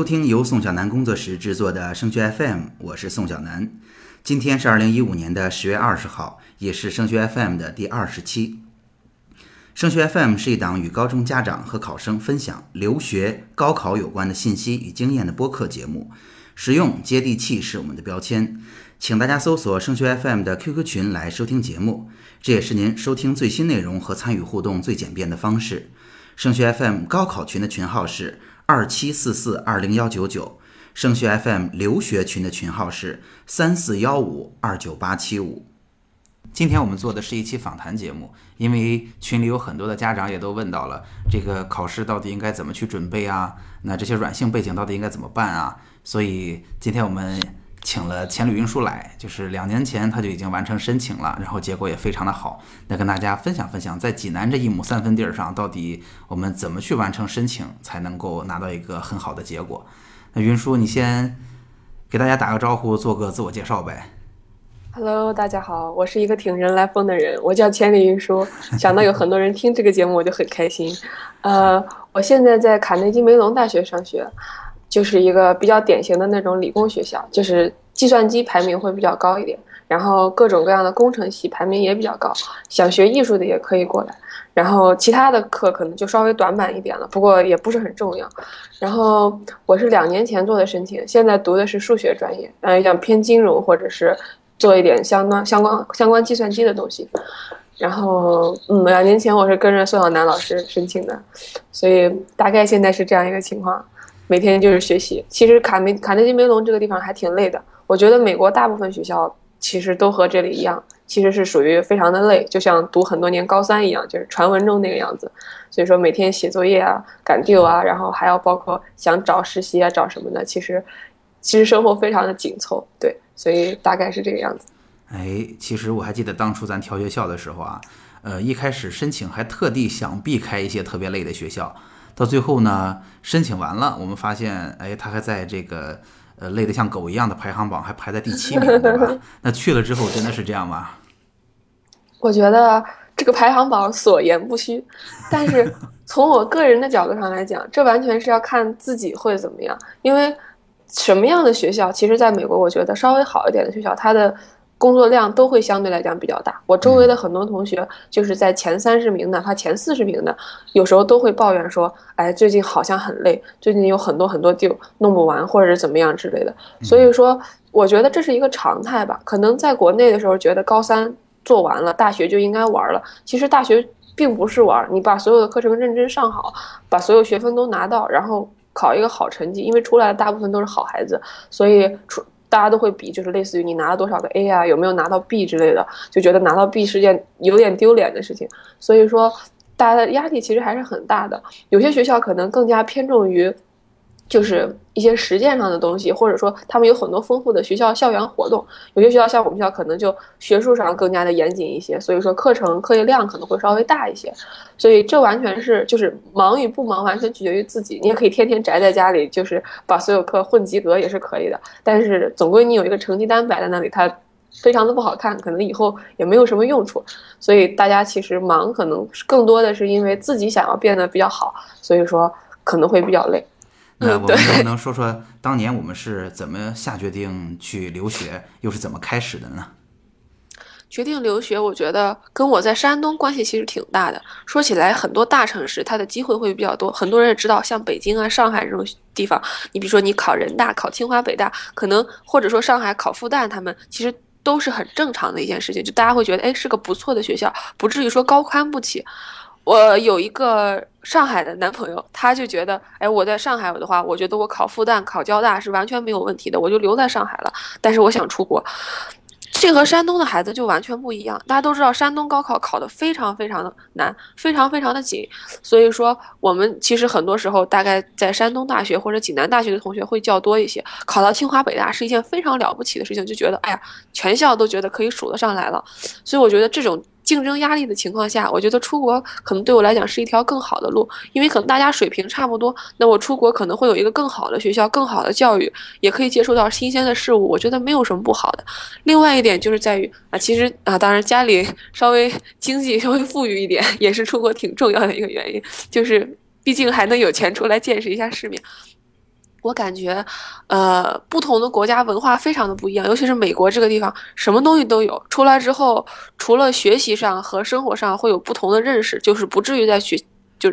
收听由宋小南工作室制作的升学 FM，我是宋小南。今天是二零一五年的十月二十号，也是升学 FM 的第二十期。升学 FM 是一档与高中家长和考生分享留学、高考有关的信息与经验的播客节目，实用接地气是我们的标签。请大家搜索升学 FM 的 QQ 群来收听节目，这也是您收听最新内容和参与互动最简便的方式。升学 FM 高考群的群号是。二七四四二零幺九九，升学 FM 留学群的群号是三四幺五二九八七五。今天我们做的是一期访谈节目，因为群里有很多的家长也都问到了，这个考试到底应该怎么去准备啊？那这些软性背景到底应该怎么办啊？所以今天我们。请了钱旅运输来，就是两年前他就已经完成申请了，然后结果也非常的好。那跟大家分享分享，在济南这一亩三分地儿上，到底我们怎么去完成申请，才能够拿到一个很好的结果？那云叔，你先给大家打个招呼，做个自我介绍呗。Hello，大家好，我是一个挺人来疯的人，我叫千里云舒。想到有很多人听这个节目，我就很开心。呃，我现在在卡内基梅隆大学上学。就是一个比较典型的那种理工学校，就是计算机排名会比较高一点，然后各种各样的工程系排名也比较高，想学艺术的也可以过来，然后其他的课可能就稍微短板一点了，不过也不是很重要。然后我是两年前做的申请，现在读的是数学专业，嗯，想偏金融或者是做一点相关相关相关计算机的东西。然后，嗯，两年前我是跟着宋晓南老师申请的，所以大概现在是这样一个情况。每天就是学习，其实卡梅卡内基梅隆这个地方还挺累的。我觉得美国大部分学校其实都和这里一样，其实是属于非常的累，就像读很多年高三一样，就是传闻中那个样子。所以说每天写作业啊、赶 due 啊，然后还要包括想找实习啊、找什么的，其实其实生活非常的紧凑。对，所以大概是这个样子。哎，其实我还记得当初咱调学校的时候啊，呃，一开始申请还特地想避开一些特别累的学校。到最后呢，申请完了，我们发现，哎，他还在这个呃累得像狗一样的排行榜还排在第七名，对吧？那去了之后真的是这样吗？我觉得这个排行榜所言不虚，但是 从我个人的角度上来讲，这完全是要看自己会怎么样。因为什么样的学校，其实在美国，我觉得稍微好一点的学校，它的。工作量都会相对来讲比较大。我周围的很多同学就是在前三十名，哪怕前四十名的，有时候都会抱怨说：“哎，最近好像很累，最近有很多很多 due 弄不完，或者是怎么样之类的。”所以说，我觉得这是一个常态吧。可能在国内的时候，觉得高三做完了，大学就应该玩了。其实大学并不是玩，你把所有的课程认真上好，把所有学分都拿到，然后考一个好成绩。因为出来的大部分都是好孩子，所以出。大家都会比，就是类似于你拿了多少个 A 啊，有没有拿到 B 之类的，就觉得拿到 B 是件有点丢脸的事情。所以说，大家的压力其实还是很大的。有些学校可能更加偏重于。就是一些实践上的东西，或者说他们有很多丰富的学校校园活动。有些学校像我们学校，可能就学术上更加的严谨一些，所以说课程课业量可能会稍微大一些。所以这完全是就是忙与不忙，完全取决于自己。你也可以天天宅在家里，就是把所有课混及格也是可以的。但是总归你有一个成绩单摆在那里，它非常的不好看，可能以后也没有什么用处。所以大家其实忙，可能更多的是因为自己想要变得比较好，所以说可能会比较累。那我们能不能说说当年我们是怎么下决定去留学，又是怎么开始的呢？决定留学，我觉得跟我在山东关系其实挺大的。说起来，很多大城市它的机会会比较多，很多人也知道，像北京啊、上海这种地方，你比如说你考人大、考清华、北大，可能或者说上海考复旦，他们其实都是很正常的一件事情，就大家会觉得，哎，是个不错的学校，不至于说高攀不起。我有一个上海的男朋友，他就觉得，哎，我在上海的话，我觉得我考复旦、考交大是完全没有问题的，我就留在上海了。但是我想出国，这和山东的孩子就完全不一样。大家都知道，山东高考考得非常非常的难，非常非常的紧。所以说，我们其实很多时候，大概在山东大学或者济南大学的同学会较多一些。考到清华北大是一件非常了不起的事情，就觉得，哎呀，全校都觉得可以数得上来了。所以我觉得这种。竞争压力的情况下，我觉得出国可能对我来讲是一条更好的路，因为可能大家水平差不多，那我出国可能会有一个更好的学校、更好的教育，也可以接触到新鲜的事物，我觉得没有什么不好的。另外一点就是在于啊，其实啊，当然家里 稍微经济稍微富裕一点，也是出国挺重要的一个原因，就是毕竟还能有钱出来见识一下世面。我感觉，呃，不同的国家文化非常的不一样，尤其是美国这个地方，什么东西都有。出来之后，除了学习上和生活上会有不同的认识，就是不至于在学。就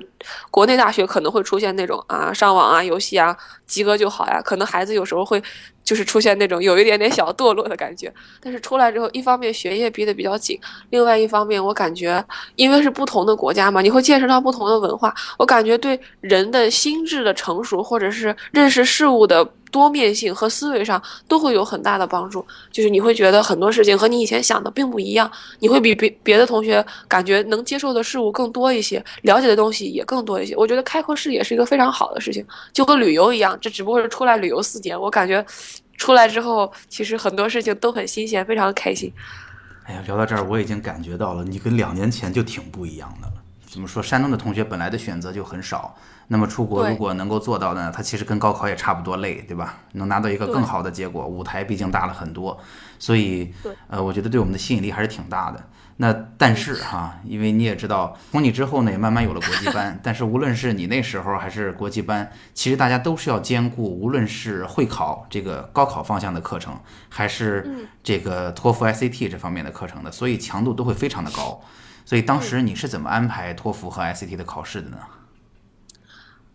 国内大学可能会出现那种啊，上网啊，游戏啊，及格就好呀。可能孩子有时候会就是出现那种有一点点小堕落的感觉。但是出来之后，一方面学业逼得比较紧，另外一方面我感觉，因为是不同的国家嘛，你会见识到不同的文化。我感觉对人的心智的成熟，或者是认识事物的。多面性和思维上都会有很大的帮助，就是你会觉得很多事情和你以前想的并不一样，你会比别别的同学感觉能接受的事物更多一些，了解的东西也更多一些。我觉得开阔视野是一个非常好的事情，就跟旅游一样，这只不过是出来旅游四年，我感觉出来之后，其实很多事情都很新鲜，非常开心。哎呀，聊到这儿，我已经感觉到了，你跟两年前就挺不一样的了。怎么说？山东的同学本来的选择就很少。那么出国如果能够做到呢？它其实跟高考也差不多累，对吧？能拿到一个更好的结果，舞台毕竟大了很多，所以，呃，我觉得对我们的吸引力还是挺大的。那但是哈，因为你也知道，从你之后呢，也慢慢有了国际班。但是无论是你那时候还是国际班，其实大家都是要兼顾，无论是会考这个高考方向的课程，还是这个托福、SAT 这方面的课程的，所以强度都会非常的高。所以当时你是怎么安排托福和 SAT 的考试的呢？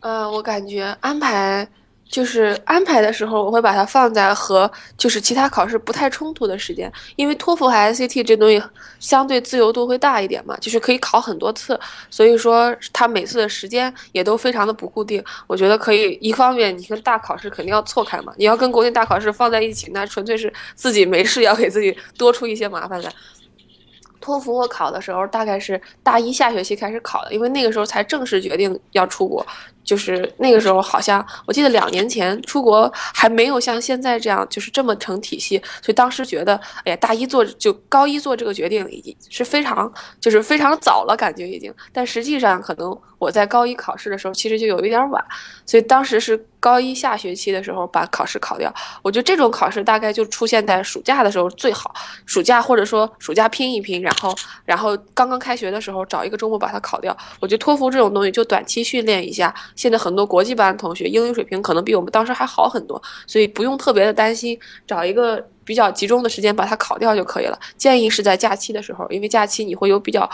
呃，我感觉安排就是安排的时候，我会把它放在和就是其他考试不太冲突的时间，因为托福和 SAT 这东西相对自由度会大一点嘛，就是可以考很多次，所以说它每次的时间也都非常的不固定。我觉得可以，一方面你跟大考试肯定要错开嘛，你要跟国内大考试放在一起，那纯粹是自己没事要给自己多出一些麻烦来。托福我考的时候大概是大一下学期开始考的，因为那个时候才正式决定要出国。就是那个时候，好像我记得两年前出国还没有像现在这样，就是这么成体系。所以当时觉得，哎呀，大一做就高一做这个决定，已经是非常就是非常早了，感觉已经。但实际上，可能我在高一考试的时候，其实就有一点晚。所以当时是高一下学期的时候把考试考掉。我觉得这种考试大概就出现在暑假的时候最好，暑假或者说暑假拼一拼，然后然后刚刚开学的时候找一个周末把它考掉。我觉得托福这种东西就短期训练一下。现在很多国际班的同学英语水平可能比我们当时还好很多，所以不用特别的担心，找一个比较集中的时间把它考掉就可以了。建议是在假期的时候，因为假期你会有比较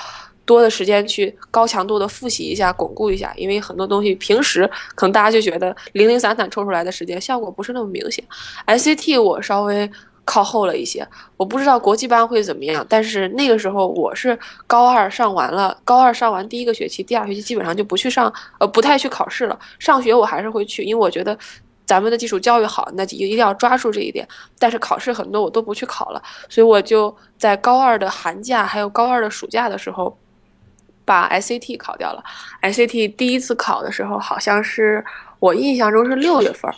多的时间去高强度的复习一下、巩固一下。因为很多东西平时可能大家就觉得零零散散抽出来的时间效果不是那么明显。SAT 我稍微。靠后了一些，我不知道国际班会怎么样，但是那个时候我是高二上完了，高二上完第一个学期，第二学期基本上就不去上，呃，不太去考试了。上学我还是会去，因为我觉得咱们的基础教育好，那就一定要抓住这一点。但是考试很多我都不去考了，所以我就在高二的寒假还有高二的暑假的时候，把 SAT 考掉了。SAT 第一次考的时候，好像是我印象中是六月份。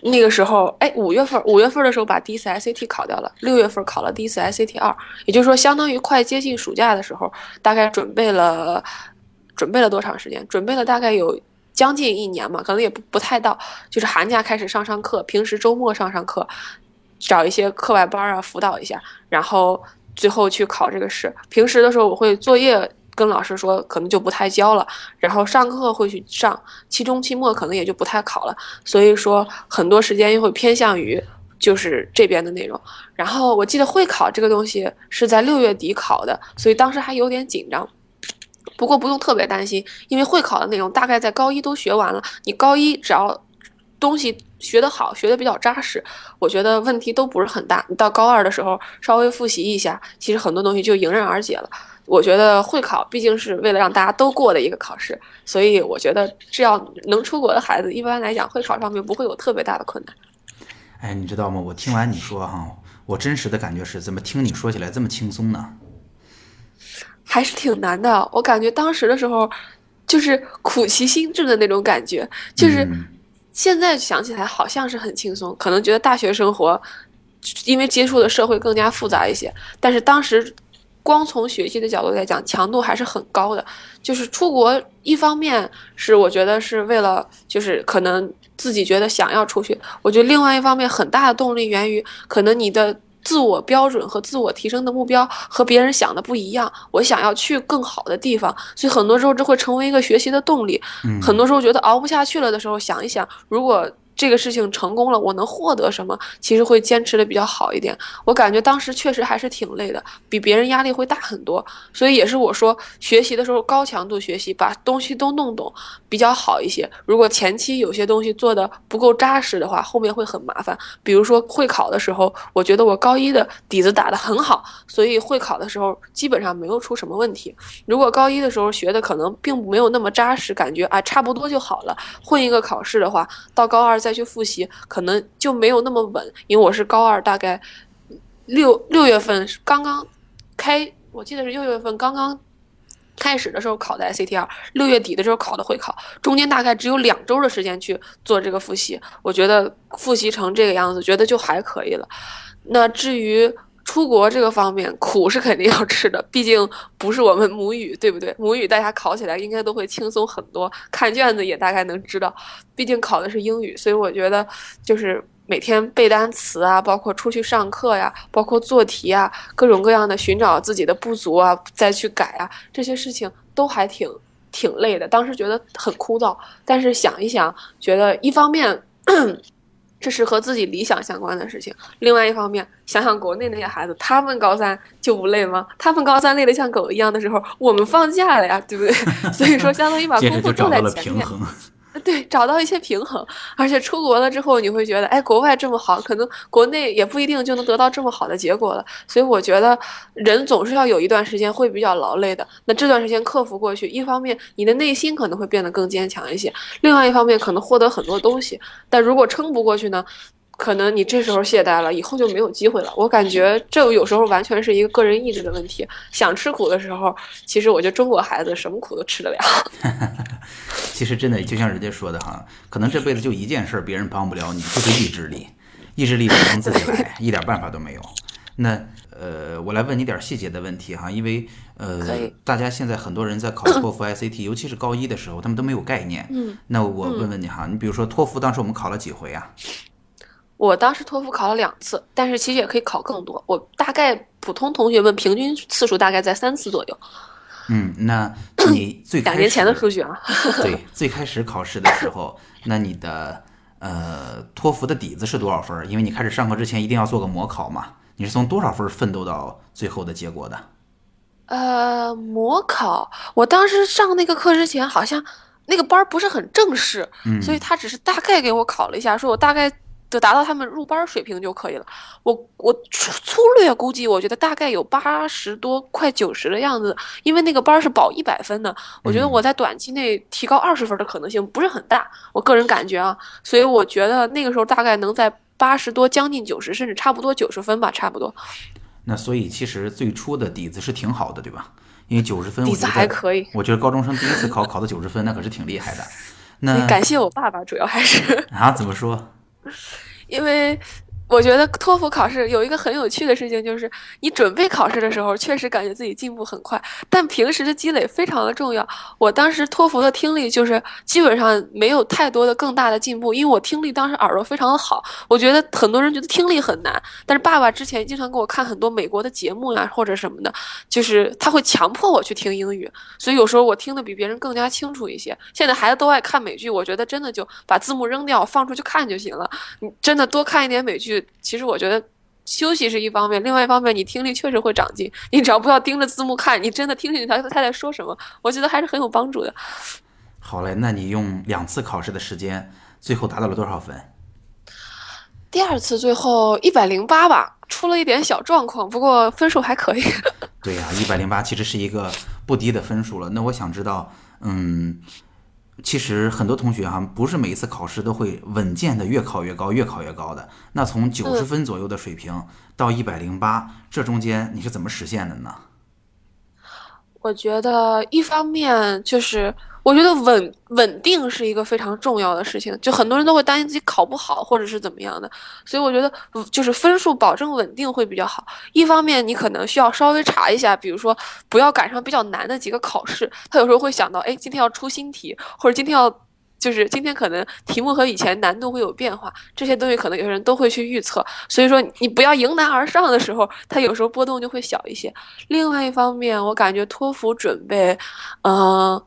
那个时候，哎，五月份，五月份的时候把第一次 SAT 考掉了，六月份考了第一次 SAT 二，也就是说，相当于快接近暑假的时候，大概准备了，准备了多长时间？准备了大概有将近一年嘛，可能也不不太到，就是寒假开始上上课，平时周末上上课，找一些课外班啊辅导一下，然后最后去考这个试。平时的时候我会作业。跟老师说，可能就不太教了，然后上课会去上，期中、期末可能也就不太考了，所以说很多时间又会偏向于就是这边的内容。然后我记得会考这个东西是在六月底考的，所以当时还有点紧张。不过不用特别担心，因为会考的内容大概在高一都学完了，你高一只要东西学得好，学得比较扎实，我觉得问题都不是很大。你到高二的时候稍微复习一下，其实很多东西就迎刃而解了。我觉得会考毕竟是为了让大家都过的一个考试，所以我觉得只要能出国的孩子，一般来讲会考上面不会有特别大的困难。哎，你知道吗？我听完你说哈，我真实的感觉是怎么听你说起来这么轻松呢？还是挺难的。我感觉当时的时候就是苦其心志的那种感觉，就是现在想起来好像是很轻松，可能觉得大学生活因为接触的社会更加复杂一些，但是当时。光从学习的角度来讲，强度还是很高的。就是出国，一方面是我觉得是为了，就是可能自己觉得想要出去。我觉得另外一方面，很大的动力源于可能你的自我标准和自我提升的目标和别人想的不一样。我想要去更好的地方，所以很多时候这会成为一个学习的动力。很多时候觉得熬不下去了的时候，想一想，如果这个事情成功了，我能获得什么？其实会坚持的比较好一点。我感觉当时确实还是挺累的，比别人压力会大很多。所以也是我说，学习的时候高强度学习，把东西都弄懂比较好一些。如果前期有些东西做的不够扎实的话，后面会很麻烦。比如说会考的时候，我觉得我高一的底子打得很好，所以会考的时候基本上没有出什么问题。如果高一的时候学的可能并没有那么扎实，感觉啊差不多就好了，混一个考试的话，到高二。再去复习，可能就没有那么稳，因为我是高二，大概六六月份刚刚开，我记得是六月份刚刚开始的时候考的 SATR，，六月底的时候考的会考，中间大概只有两周的时间去做这个复习，我觉得复习成这个样子，觉得就还可以了。那至于。出国这个方面苦是肯定要吃的，毕竟不是我们母语，对不对？母语大家考起来应该都会轻松很多，看卷子也大概能知道。毕竟考的是英语，所以我觉得就是每天背单词啊，包括出去上课呀，包括做题啊，各种各样的寻找自己的不足啊，再去改啊，这些事情都还挺挺累的。当时觉得很枯燥，但是想一想，觉得一方面。这是和自己理想相关的事情。另外一方面，想想国内那些孩子，他们高三就不累吗？他们高三累得像狗一样的时候，我们放假了呀，对不对？所以说，相当于把功夫重在前面。对，找到一些平衡，而且出国了之后，你会觉得，哎，国外这么好，可能国内也不一定就能得到这么好的结果了。所以我觉得，人总是要有一段时间会比较劳累的。那这段时间克服过去，一方面你的内心可能会变得更坚强一些，另外一方面可能获得很多东西。但如果撑不过去呢？可能你这时候懈怠了，以后就没有机会了。我感觉这有时候完全是一个个人意志的问题。想吃苦的时候，其实我觉得中国孩子什么苦都吃得了。其实真的就像人家说的哈，可能这辈子就一件事，别人帮不了你，就是意志力。意志力只能自己来，一点办法都没有。那呃，我来问你点细节的问题哈，因为呃，大家现在很多人在考托福、ICT，尤其是高一的时候，他们都没有概念。嗯。那我问问你哈，你比如说托福，当时我们考了几回啊？我当时托福考了两次，但是其实也可以考更多。我大概普通同学们平均次数大概在三次左右。嗯，那你 最两年前的数据啊？对，最开始考试的时候，那你的呃托福的底子是多少分？因为你开始上课之前一定要做个模考嘛。你是从多少分奋斗到最后的结果的？呃，模考，我当时上那个课之前好像那个班不是很正式，所以他只是大概给我考了一下，说我大概。就达到他们入班水平就可以了。我我粗粗略估计，我觉得大概有八十多，快九十的样子。因为那个班是保一百分的，我觉得我在短期内提高二十分的可能性不是很大。我个人感觉啊，所以我觉得那个时候大概能在八十多，将近九十，甚至差不多九十分吧，差不多。那所以其实最初的底子是挺好的，对吧？因为九十分，底子还可以。我觉得高中生第一次考考到九十分，那可是挺厉害的。那感谢我爸爸，主要还是啊？怎么说？因为我觉得托福考试有一个很有趣的事情，就是你准备考试的时候，确实感觉自己进步很快，但平时的积累非常的重要。我当时托福的听力就是基本上没有太多的更大的进步，因为我听力当时耳朵非常的好。我觉得很多人觉得听力很难，但是爸爸之前经常给我看很多美国的节目呀或者什么的，就是他会强迫我去听英语，所以有时候我听的比别人更加清楚一些。现在孩子都爱看美剧，我觉得真的就把字幕扔掉，放出去看就行了。你真的多看一点美剧。其实我觉得休息是一方面，另外一方面你听力确实会长进。你只要不要盯着字幕看，你真的听进去他他在说什么，我觉得还是很有帮助的。好嘞，那你用两次考试的时间，最后达到了多少分？第二次最后一百零八吧，出了一点小状况，不过分数还可以。对呀，一百零八其实是一个不低的分数了。那我想知道，嗯。其实很多同学哈，不是每一次考试都会稳健的越考越高，越考越高的。那从九十分左右的水平到一百零八，这中间你是怎么实现的呢？我觉得一方面就是。我觉得稳稳定是一个非常重要的事情，就很多人都会担心自己考不好或者是怎么样的，所以我觉得就是分数保证稳定会比较好。一方面你可能需要稍微查一下，比如说不要赶上比较难的几个考试，他有时候会想到，哎，今天要出新题，或者今天要就是今天可能题目和以前难度会有变化，这些东西可能有些人都会去预测。所以说你不要迎难而上的时候，它有时候波动就会小一些。另外一方面，我感觉托福准备，嗯。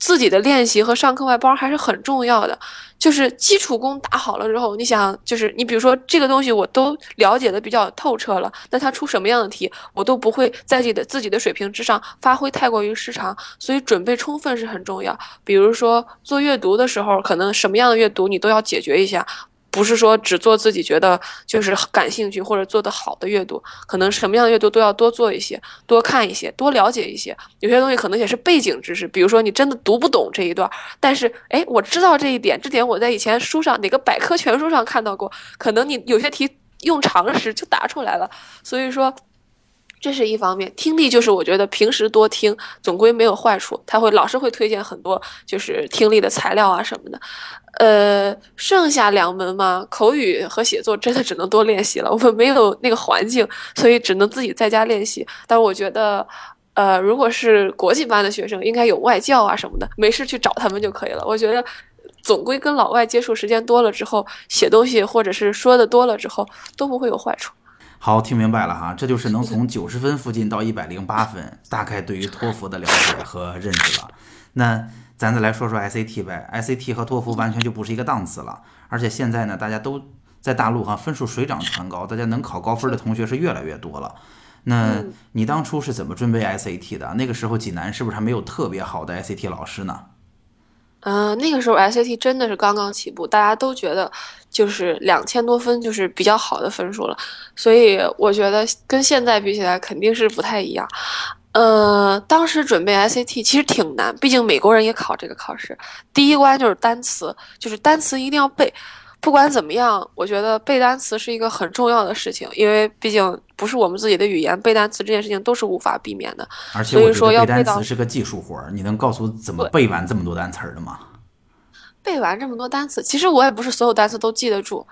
自己的练习和上课外包还是很重要的。就是基础功打好了之后，你想，就是你比如说这个东西我都了解的比较透彻了，那他出什么样的题，我都不会在自己的自己的水平之上发挥太过于失常。所以准备充分是很重要。比如说做阅读的时候，可能什么样的阅读你都要解决一下。不是说只做自己觉得就是感兴趣或者做得好的阅读，可能什么样的阅读都要多做一些，多看一些，多了解一些。有些东西可能也是背景知识，比如说你真的读不懂这一段，但是哎，我知道这一点，这点我在以前书上哪个百科全书上看到过，可能你有些题用常识就答出来了。所以说。这是一方面，听力就是我觉得平时多听，总归没有坏处。他会老师会推荐很多就是听力的材料啊什么的。呃，剩下两门嘛，口语和写作真的只能多练习了。我们没有那个环境，所以只能自己在家练习。但我觉得，呃，如果是国际班的学生，应该有外教啊什么的，没事去找他们就可以了。我觉得，总归跟老外接触时间多了之后，写东西或者是说的多了之后，都不会有坏处。好，听明白了哈，这就是能从九十分附近到一百零八分，大概对于托福的了解和认知了。那咱再来说说 SAT 呗，SAT 和托福完全就不是一个档次了。而且现在呢，大家都在大陆哈，分数水涨船高，大家能考高分的同学是越来越多了。那你当初是怎么准备 SAT 的？那个时候济南是不是还没有特别好的 SAT 老师呢？嗯，那个时候 SAT 真的是刚刚起步，大家都觉得就是两千多分就是比较好的分数了，所以我觉得跟现在比起来肯定是不太一样。呃，当时准备 SAT 其实挺难，毕竟美国人也考这个考试，第一关就是单词，就是单词一定要背。不管怎么样，我觉得背单词是一个很重要的事情，因为毕竟不是我们自己的语言，背单词这件事情都是无法避免的。而且我觉得背单词是个技术活儿，你能告诉怎么背完这么多单词的吗？背完这么多单词，其实我也不是所有单词都记得住。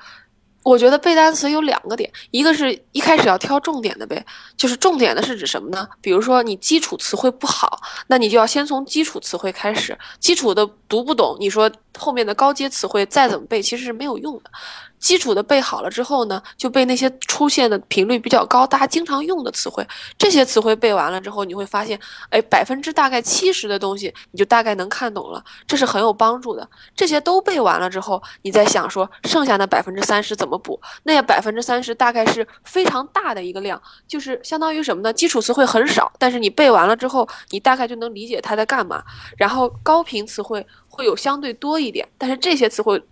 我觉得背单词有两个点，一个是一开始要挑重点的背，就是重点的是指什么呢？比如说你基础词汇不好，那你就要先从基础词汇开始，基础的读不懂，你说后面的高阶词汇再怎么背，其实是没有用的。基础的背好了之后呢，就背那些出现的频率比较高、大家经常用的词汇。这些词汇背完了之后，你会发现，哎，百分之大概七十的东西你就大概能看懂了，这是很有帮助的。这些都背完了之后，你再想说剩下那百分之三十怎么补？那百分之三十大概是非常大的一个量，就是相当于什么呢？基础词汇很少，但是你背完了之后，你大概就能理解它在干嘛。然后高频词汇会有相对多一点，但是这些词汇。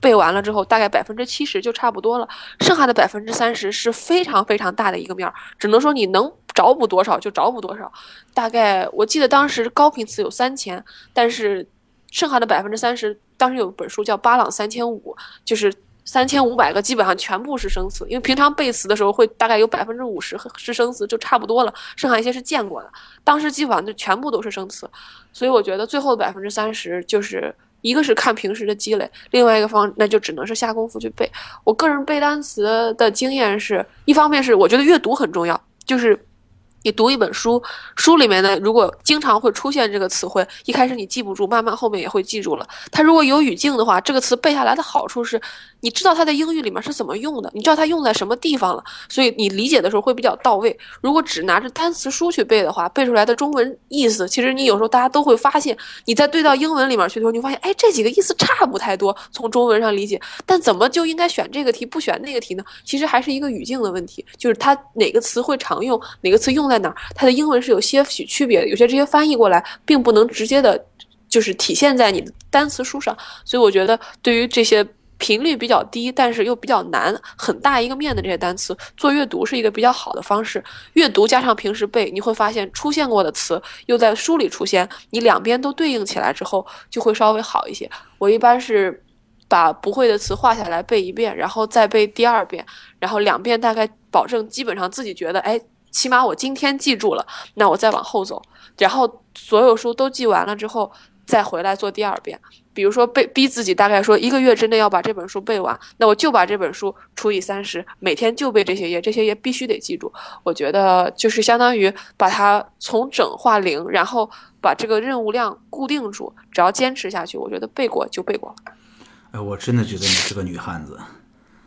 背完了之后，大概百分之七十就差不多了，剩下的百分之三十是非常非常大的一个面儿，只能说你能找补多少就找补多少。大概我记得当时高频词有三千，但是剩下的百分之三十，当时有本书叫《巴朗三千五》，就是三千五百个基本上全部是生词，因为平常背词的时候会大概有百分之五十是生词，就差不多了，剩下一些是见过的。当时基本上就全部都是生词，所以我觉得最后的百分之三十就是。一个是看平时的积累，另外一个方那就只能是下功夫去背。我个人背单词的经验是一方面是我觉得阅读很重要，就是。你读一本书，书里面呢，如果经常会出现这个词汇，一开始你记不住，慢慢后面也会记住了。它如果有语境的话，这个词背下来的好处是，你知道它在英语里面是怎么用的，你知道它用在什么地方了，所以你理解的时候会比较到位。如果只拿着单词书去背的话，背出来的中文意思，其实你有时候大家都会发现，你在对到英文里面去的时候，你发现，哎，这几个意思差不太多，从中文上理解，但怎么就应该选这个题不选那个题呢？其实还是一个语境的问题，就是它哪个词汇常用，哪个词用在。在哪儿？它的英文是有些许区别的，有些这些翻译过来并不能直接的，就是体现在你的单词书上。所以我觉得，对于这些频率比较低，但是又比较难、很大一个面的这些单词，做阅读是一个比较好的方式。阅读加上平时背，你会发现出现过的词又在书里出现，你两边都对应起来之后，就会稍微好一些。我一般是把不会的词画下来背一遍，然后再背第二遍，然后两遍大概保证基本上自己觉得，哎。起码我今天记住了，那我再往后走，然后所有书都记完了之后，再回来做第二遍。比如说背逼自己，大概说一个月之内要把这本书背完，那我就把这本书除以三十，每天就背这些页，这些页必须得记住。我觉得就是相当于把它从整化零，然后把这个任务量固定住，只要坚持下去，我觉得背过就背过了。哎，我真的觉得你是个女汉子。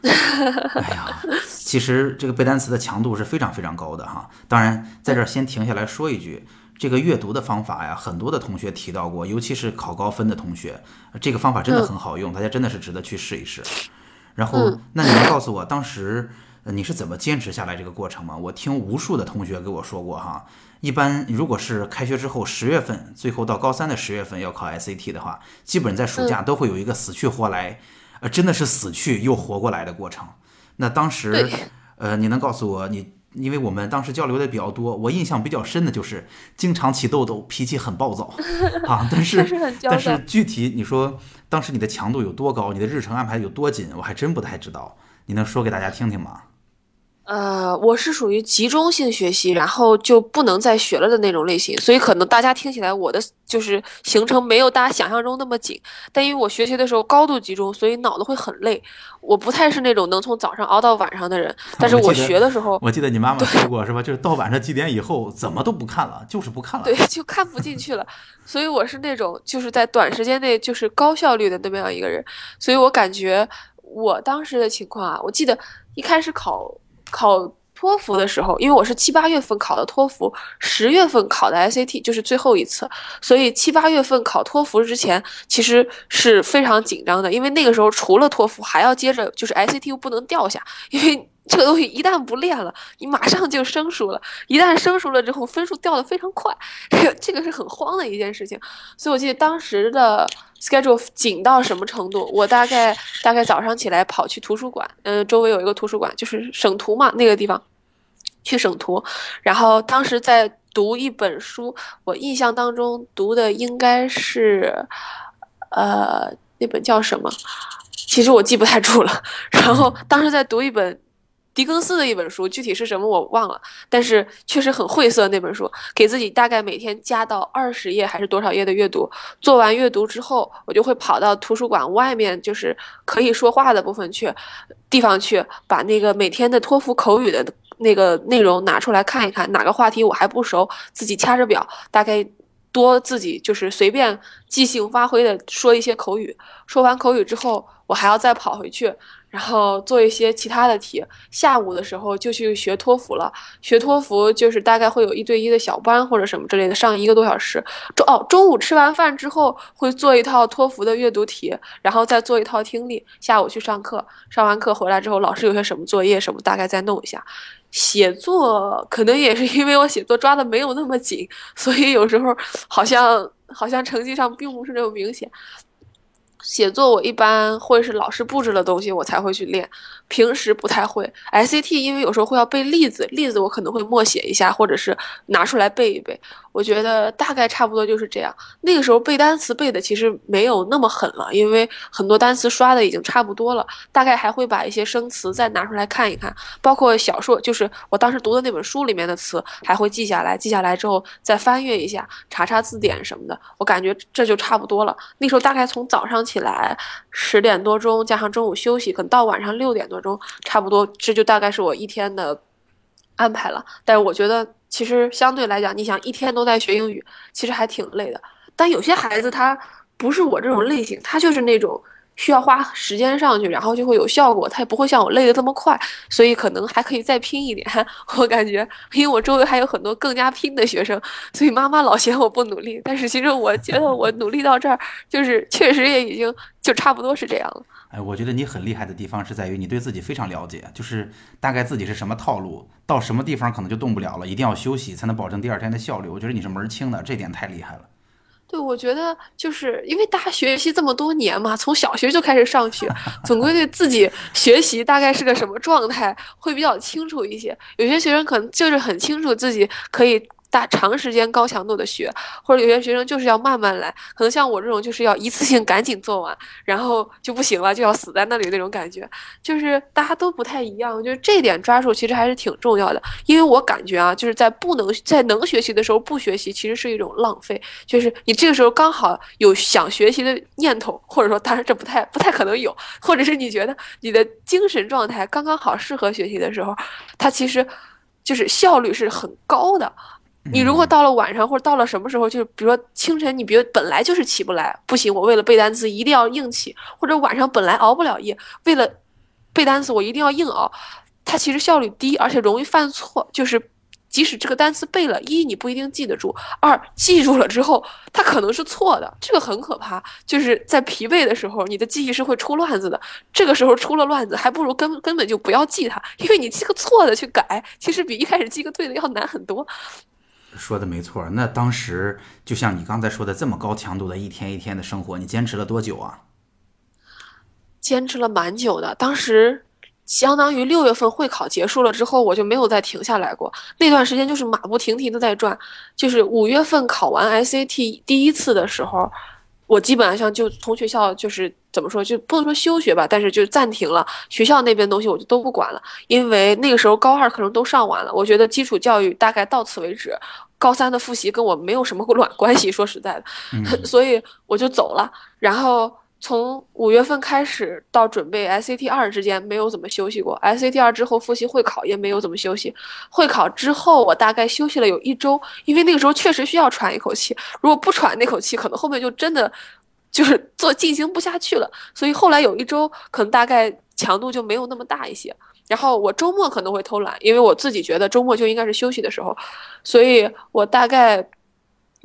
哎呀，其实这个背单词的强度是非常非常高的哈。当然，在这儿先停下来说一句，这个阅读的方法呀，很多的同学提到过，尤其是考高分的同学，这个方法真的很好用，大家真的是值得去试一试。然后，那你能告诉我当时你是怎么坚持下来这个过程吗？我听无数的同学给我说过哈，一般如果是开学之后十月份，最后到高三的十月份要考 SAT 的话，基本在暑假都会有一个死去活来，呃，真的是死去又活过来的过程。那当时，呃，你能告诉我你？因为我们当时交流的比较多，我印象比较深的就是经常起痘痘，脾气很暴躁 啊。但是但是具体你说当时你的强度有多高，你的日程安排有多紧，我还真不太知道。你能说给大家听听吗？呃，我是属于集中性学习，然后就不能再学了的那种类型，所以可能大家听起来我的就是行程没有大家想象中那么紧，但因为我学习的时候高度集中，所以脑子会很累。我不太是那种能从早上熬到晚上的人，但是我学的时候，我记得你妈妈说过是吧？就是到晚上几点以后怎么都不看了，就是不看了，对，就看不进去了。所以我是那种就是在短时间内就是高效率的那么样一个人，所以我感觉我当时的情况啊，我记得一开始考。考托福的时候，因为我是七八月份考的托福，十月份考的 SAT，就是最后一次，所以七八月份考托福之前其实是非常紧张的，因为那个时候除了托福还要接着就是 SAT 又不能掉下，因为这个东西一旦不练了，你马上就生疏了，一旦生疏了之后分数掉的非常快，这 个这个是很慌的一件事情，所以我记得当时的。schedule 紧到什么程度？我大概大概早上起来跑去图书馆，嗯，周围有一个图书馆，就是省图嘛，那个地方去省图。然后当时在读一本书，我印象当中读的应该是，呃，那本叫什么？其实我记不太住了。然后当时在读一本。狄更斯的一本书，具体是什么我忘了，但是确实很晦涩那本书。给自己大概每天加到二十页还是多少页的阅读，做完阅读之后，我就会跑到图书馆外面，就是可以说话的部分去，地方去把那个每天的托福口语的那个内容拿出来看一看，哪个话题我还不熟，自己掐着表，大概多自己就是随便即兴发挥的说一些口语。说完口语之后，我还要再跑回去。然后做一些其他的题，下午的时候就去学托福了。学托福就是大概会有一对一的小班或者什么之类的，上一个多小时。中哦，中午吃完饭之后会做一套托福的阅读题，然后再做一套听力。下午去上课，上完课回来之后，老师有些什么作业什么，大概再弄一下。写作可能也是因为我写作抓的没有那么紧，所以有时候好像好像成绩上并不是那么明显。写作我一般会是老师布置的东西，我才会去练。平时不太会，SAT 因为有时候会要背例子，例子我可能会默写一下，或者是拿出来背一背。我觉得大概差不多就是这样。那个时候背单词背的其实没有那么狠了，因为很多单词刷的已经差不多了。大概还会把一些生词再拿出来看一看，包括小说，就是我当时读的那本书里面的词，还会记下来。记下来之后再翻阅一下，查查字典什么的。我感觉这就差不多了。那时候大概从早上起来十点多钟，加上中午休息，可能到晚上六点多。钟差不多，这就大概是我一天的安排了。但是我觉得，其实相对来讲，你想一天都在学英语，其实还挺累的。但有些孩子他不是我这种类型，他就是那种。需要花时间上去，然后就会有效果，它也不会像我累的这么快，所以可能还可以再拼一点。我感觉，因为我周围还有很多更加拼的学生，所以妈妈老嫌我不努力。但是其实我觉得我努力到这儿，就是确实也已经就差不多是这样了。哎，我觉得你很厉害的地方是在于你对自己非常了解，就是大概自己是什么套路，到什么地方可能就动不了了，一定要休息才能保证第二天的效率。我觉得你是门儿清的，这点太厉害了。对，我觉得就是因为大家学习这么多年嘛，从小学就开始上学，总归对自己学习大概是个什么状态会比较清楚一些。有些学生可能就是很清楚自己可以。大长时间高强度的学，或者有些学生就是要慢慢来，可能像我这种就是要一次性赶紧做完，然后就不行了，就要死在那里那种感觉，就是大家都不太一样。就是这点抓住其实还是挺重要的，因为我感觉啊，就是在不能在能学习的时候不学习，其实是一种浪费。就是你这个时候刚好有想学习的念头，或者说当然这不太不太可能有，或者是你觉得你的精神状态刚刚好适合学习的时候，它其实就是效率是很高的。你如果到了晚上或者到了什么时候，就是比如说清晨，你比如本来就是起不来，不行，我为了背单词一定要硬起，或者晚上本来熬不了夜，为了背单词我一定要硬熬，它其实效率低，而且容易犯错，就是。即使这个单词背了，一你不一定记得住，二记住了之后它可能是错的，这个很可怕。就是在疲惫的时候，你的记忆是会出乱子的。这个时候出了乱子，还不如根根本就不要记它，因为你记个错的去改，其实比一开始记个对的要难很多。说的没错，那当时就像你刚才说的，这么高强度的一天一天的生活，你坚持了多久啊？坚持了蛮久的，当时相当于六月份会考结束了之后，我就没有再停下来过。那段时间就是马不停蹄的在转，就是五月份考完 SAT 第一次的时候，我基本上就从学校就是怎么说，就不能说休学吧，但是就暂停了学校那边东西，我就都不管了，因为那个时候高二课程都上完了，我觉得基础教育大概到此为止。高三的复习跟我没有什么 卵关系，说实在的，所以我就走了。然后从五月份开始到准备 SAT 二之间没有怎么休息过，SAT 二之后复习会考也没有怎么休息。会考之后我大概休息了有一周，因为那个时候确实需要喘一口气，如果不喘那口气，可能后面就真的就是做进行不下去了。所以后来有一周可能大概强度就没有那么大一些。然后我周末可能会偷懒，因为我自己觉得周末就应该是休息的时候，所以我大概。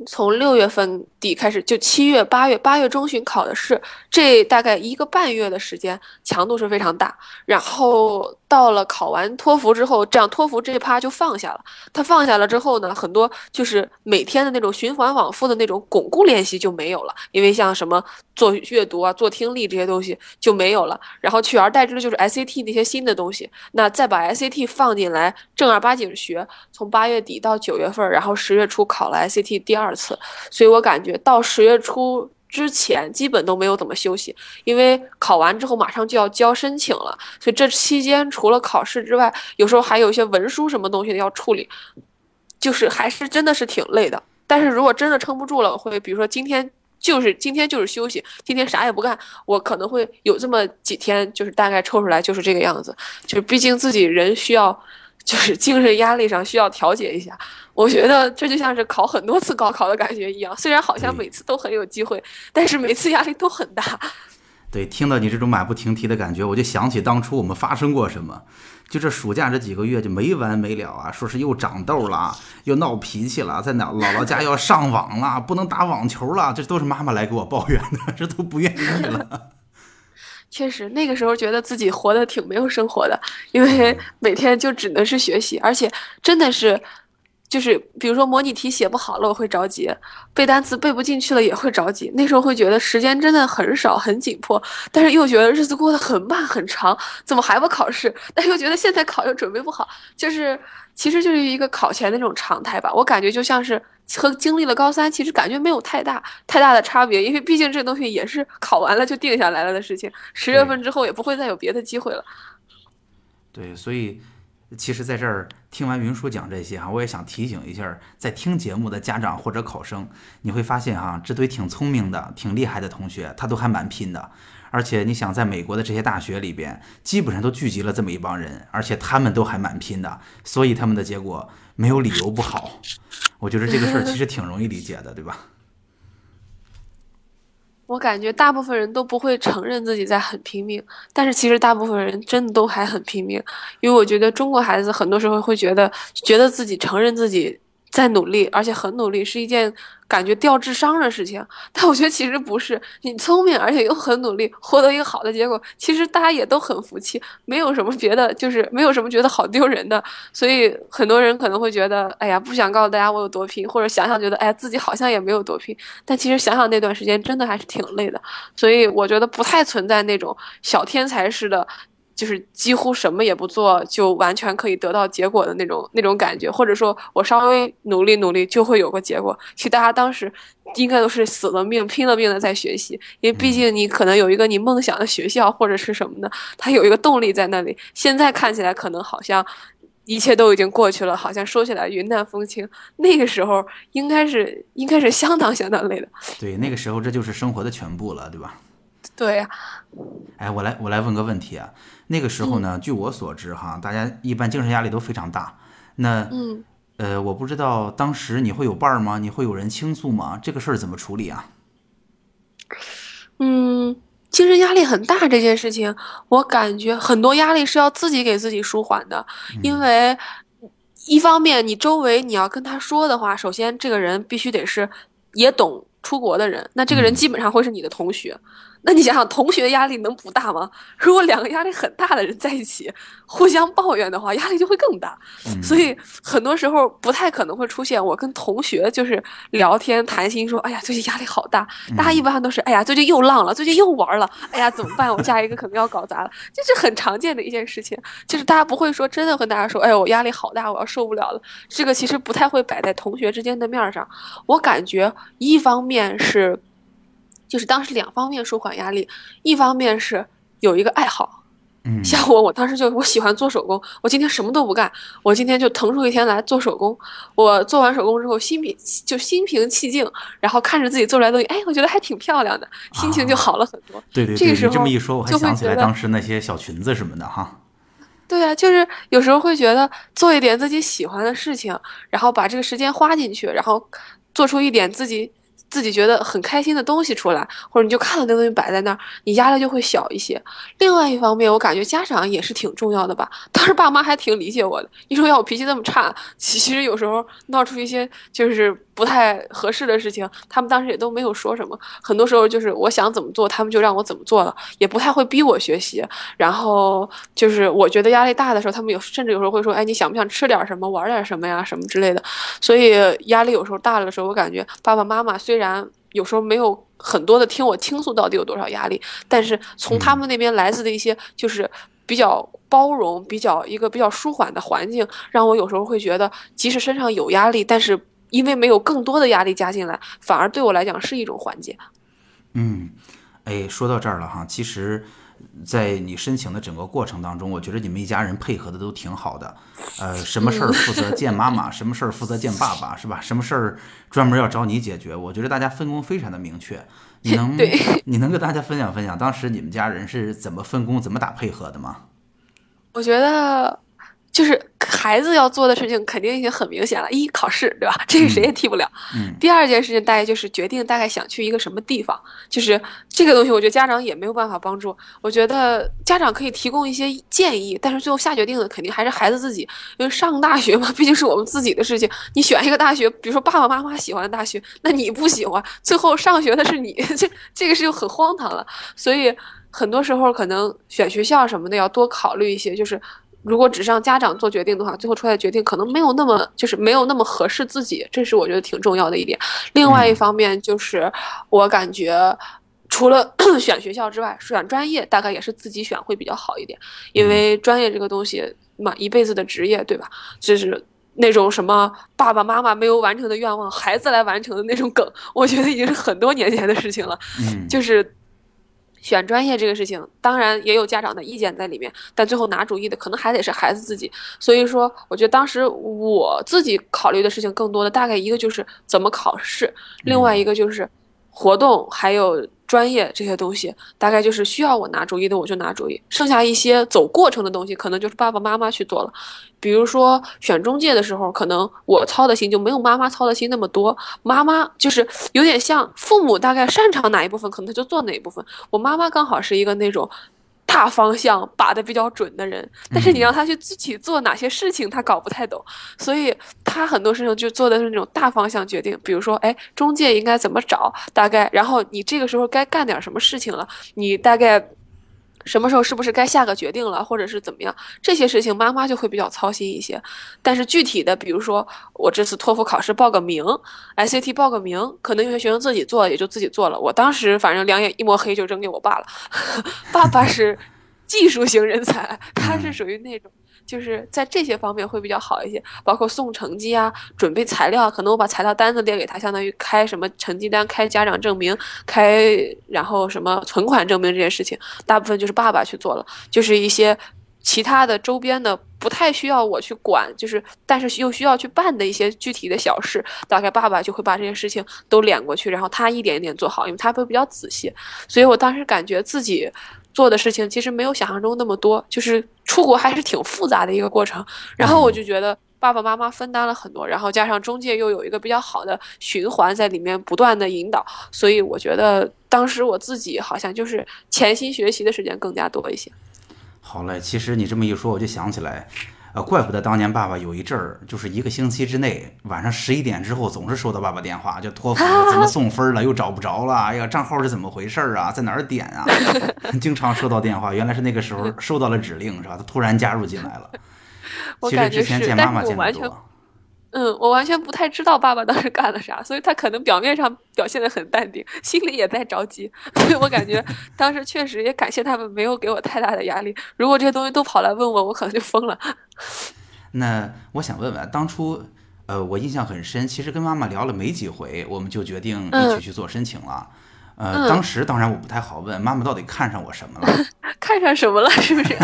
从六月份底开始，就七月、八月、八月中旬考的试，这大概一个半月的时间，强度是非常大。然后到了考完托福之后，这样托福这趴就放下了。他放下了之后呢，很多就是每天的那种循环往复的那种巩固练习就没有了，因为像什么做阅读啊、做听力这些东西就没有了。然后取而代之的就是 SAT 那些新的东西。那再把 SAT 放进来，正儿八经学，从八月底到九月份，然后十月初考了 SAT 第二。次，所以我感觉到十月初之前基本都没有怎么休息，因为考完之后马上就要交申请了，所以这期间除了考试之外，有时候还有一些文书什么东西要处理，就是还是真的是挺累的。但是如果真的撑不住了，会比如说今天就是今天就是休息，今天啥也不干，我可能会有这么几天，就是大概抽出来就是这个样子，就毕竟自己人需要。就是精神压力上需要调节一下，我觉得这就像是考很多次高考的感觉一样，虽然好像每次都很有机会，但是每次压力都很大。对，听到你这种马不停蹄的感觉，我就想起当初我们发生过什么。就这暑假这几个月就没完没了啊，说是又长痘了，又闹脾气了，在姥姥姥家要上网了，不能打网球了，这都是妈妈来给我抱怨的，这都不愿意了。确实，那个时候觉得自己活得挺没有生活的，因为每天就只能是学习，而且真的是。就是比如说模拟题写不好了，我会着急；背单词背不进去了也会着急。那时候会觉得时间真的很少，很紧迫，但是又觉得日子过得很慢很长，怎么还不考试？但又觉得现在考又准备不好，就是其实就是一个考前的那种常态吧。我感觉就像是和经历了高三，其实感觉没有太大太大的差别，因为毕竟这东西也是考完了就定下来了的事情，十月份之后也不会再有别的机会了。对，所以。其实，在这儿听完云叔讲这些哈，我也想提醒一下在听节目的家长或者考生，你会发现哈，这堆挺聪明的、挺厉害的同学，他都还蛮拼的。而且，你想，在美国的这些大学里边，基本上都聚集了这么一帮人，而且他们都还蛮拼的，所以他们的结果没有理由不好。我觉得这个事儿其实挺容易理解的，对吧？我感觉大部分人都不会承认自己在很拼命，但是其实大部分人真的都还很拼命，因为我觉得中国孩子很多时候会觉得，觉得自己承认自己。在努力，而且很努力，是一件感觉掉智商的事情。但我觉得其实不是，你聪明而且又很努力，获得一个好的结果，其实大家也都很服气，没有什么别的，就是没有什么觉得好丢人的。所以很多人可能会觉得，哎呀，不想告诉大家我有多拼，或者想想觉得，哎，自己好像也没有多拼。但其实想想那段时间真的还是挺累的。所以我觉得不太存在那种小天才式的。就是几乎什么也不做就完全可以得到结果的那种那种感觉，或者说我稍微努力努力就会有个结果。其实大家当时应该都是死了命拼了命的在学习，因为毕竟你可能有一个你梦想的学校或者是什么的，它有一个动力在那里。现在看起来可能好像一切都已经过去了，好像说起来云淡风轻。那个时候应该是应该是相当 相当累的。对，那个时候这就是生活的全部了，对吧？对呀。哎，我来我来问个问题啊。那个时候呢，据我所知，哈，大家一般精神压力都非常大。那，嗯，呃，我不知道当时你会有伴儿吗？你会有人倾诉吗？这个事儿怎么处理啊？嗯，精神压力很大这件事情，我感觉很多压力是要自己给自己舒缓的，因为一方面你周围你要跟他说的话，首先这个人必须得是也懂出国的人，那这个人基本上会是你的同学。那你想想，同学压力能不大吗？如果两个压力很大的人在一起互相抱怨的话，压力就会更大。所以很多时候不太可能会出现我跟同学就是聊天谈心说，哎呀，最近压力好大。大家一般都是，哎呀，最近又浪了，最近又玩了，哎呀，怎么办？我下一个可能要搞砸了。这是很常见的一件事情，就是大家不会说真的跟大家说，哎，我压力好大，我要受不了了。这个其实不太会摆在同学之间的面上。我感觉一方面是。就是当时两方面舒缓压力，一方面是有一个爱好，嗯，像我，我当时就我喜欢做手工，我今天什么都不干，我今天就腾出一天来做手工。我做完手工之后，心平就心平气静，然后看着自己做出来的东西，哎，我觉得还挺漂亮的，心情就好了很多。对对，这个时候这么一说，我还想起来当时那些小裙子什么的哈。对啊，就是有时候会觉得做一点自己喜欢的事情，然后把这个时间花进去，然后做出一点自己。自己觉得很开心的东西出来，或者你就看到那东西摆在那儿，你压力就会小一些。另外一方面，我感觉家长也是挺重要的吧。当时爸妈还挺理解我的。你说要我脾气那么差，其实有时候闹出一些就是不太合适的事情，他们当时也都没有说什么。很多时候就是我想怎么做，他们就让我怎么做了，也不太会逼我学习。然后就是我觉得压力大的时候，他们有甚至有时候会说：“哎，你想不想吃点什么，玩点什么呀，什么之类的。”所以压力有时候大了的时候，我感觉爸爸妈妈虽然。然有时候没有很多的听我倾诉到底有多少压力，但是从他们那边来自的一些就是比较包容、比较一个比较舒缓的环境，让我有时候会觉得，即使身上有压力，但是因为没有更多的压力加进来，反而对我来讲是一种缓解。嗯，哎，说到这儿了哈，其实。在你申请的整个过程当中，我觉得你们一家人配合的都挺好的。呃，什么事儿负责见妈妈，什么事儿负责见爸爸，是吧？什么事儿专门要找你解决？我觉得大家分工非常的明确。你能 你能跟大家分享分享当时你们家人是怎么分工、怎么打配合的吗？我觉得就是。孩子要做的事情肯定已经很明显了，一考试，对吧？这个谁也替不了。嗯。第二件事情大概就是决定大概想去一个什么地方，就是这个东西，我觉得家长也没有办法帮助。我觉得家长可以提供一些建议，但是最后下决定的肯定还是孩子自己。因为上大学嘛，毕竟是我们自己的事情。你选一个大学，比如说爸爸妈妈喜欢的大学，那你不喜欢，最后上学的是你，这这个事就很荒唐了。所以很多时候可能选学校什么的要多考虑一些，就是。如果只让家长做决定的话，最后出来的决定可能没有那么就是没有那么合适自己，这是我觉得挺重要的一点。另外一方面就是，我感觉除了 选学校之外，选专业大概也是自己选会比较好一点，因为专业这个东西嘛，一辈子的职业，对吧？就是那种什么爸爸妈妈没有完成的愿望，孩子来完成的那种梗，我觉得已经是很多年前的事情了。嗯，就是。选专业这个事情，当然也有家长的意见在里面，但最后拿主意的可能还得是孩子自己。所以说，我觉得当时我自己考虑的事情更多的，大概一个就是怎么考试，另外一个就是活动，还有。专业这些东西，大概就是需要我拿主意的，我就拿主意。剩下一些走过程的东西，可能就是爸爸妈妈去做了。比如说选中介的时候，可能我操的心就没有妈妈操的心那么多。妈妈就是有点像父母，大概擅长哪一部分，可能他就做哪一部分。我妈妈刚好是一个那种。大方向把的比较准的人，但是你让他去具体做哪些事情，他搞不太懂，所以他很多事情就做的是那种大方向决定。比如说，哎，中介应该怎么找，大概，然后你这个时候该干点什么事情了，你大概。什么时候是不是该下个决定了，或者是怎么样？这些事情妈妈就会比较操心一些。但是具体的，比如说我这次托福考试报个名，SAT 报个名，可能有些学生自己做也就自己做了。我当时反正两眼一抹黑就扔给我爸了。爸爸是技术型人才，他是属于那种。就是在这些方面会比较好一些，包括送成绩啊、准备材料，可能我把材料单子列给他，相当于开什么成绩单、开家长证明、开然后什么存款证明这些事情，大部分就是爸爸去做了。就是一些其他的周边的不太需要我去管，就是但是又需要去办的一些具体的小事，大概爸爸就会把这些事情都敛过去，然后他一点一点做好，因为他会比较仔细。所以我当时感觉自己。做的事情其实没有想象中那么多，就是出国还是挺复杂的一个过程。然后我就觉得爸爸妈妈分担了很多，然后加上中介又有一个比较好的循环在里面不断的引导，所以我觉得当时我自己好像就是潜心学习的时间更加多一些。好嘞，其实你这么一说，我就想起来，呃，怪不得当年爸爸有一阵儿，就是一个星期之内，晚上十一点之后总是收到爸爸电话，就托福怎么送分了，又找不着了，哎呀，账号是怎么回事啊，在哪儿点啊？经常收到电话，原来是那个时候收到了指令，是吧？他突然加入进来了。其实之前见妈妈见得多。嗯，我完全不太知道爸爸当时干了啥，所以他可能表面上表现的很淡定，心里也在着急。所以我感觉当时确实也感谢他们没有给我太大的压力。如果这些东西都跑来问我，我可能就疯了。那我想问问，当初呃，我印象很深，其实跟妈妈聊了没几回，我们就决定一起去做申请了。呃，当时当然我不太好问妈妈到底看上我什么了，看上什么了，是不是？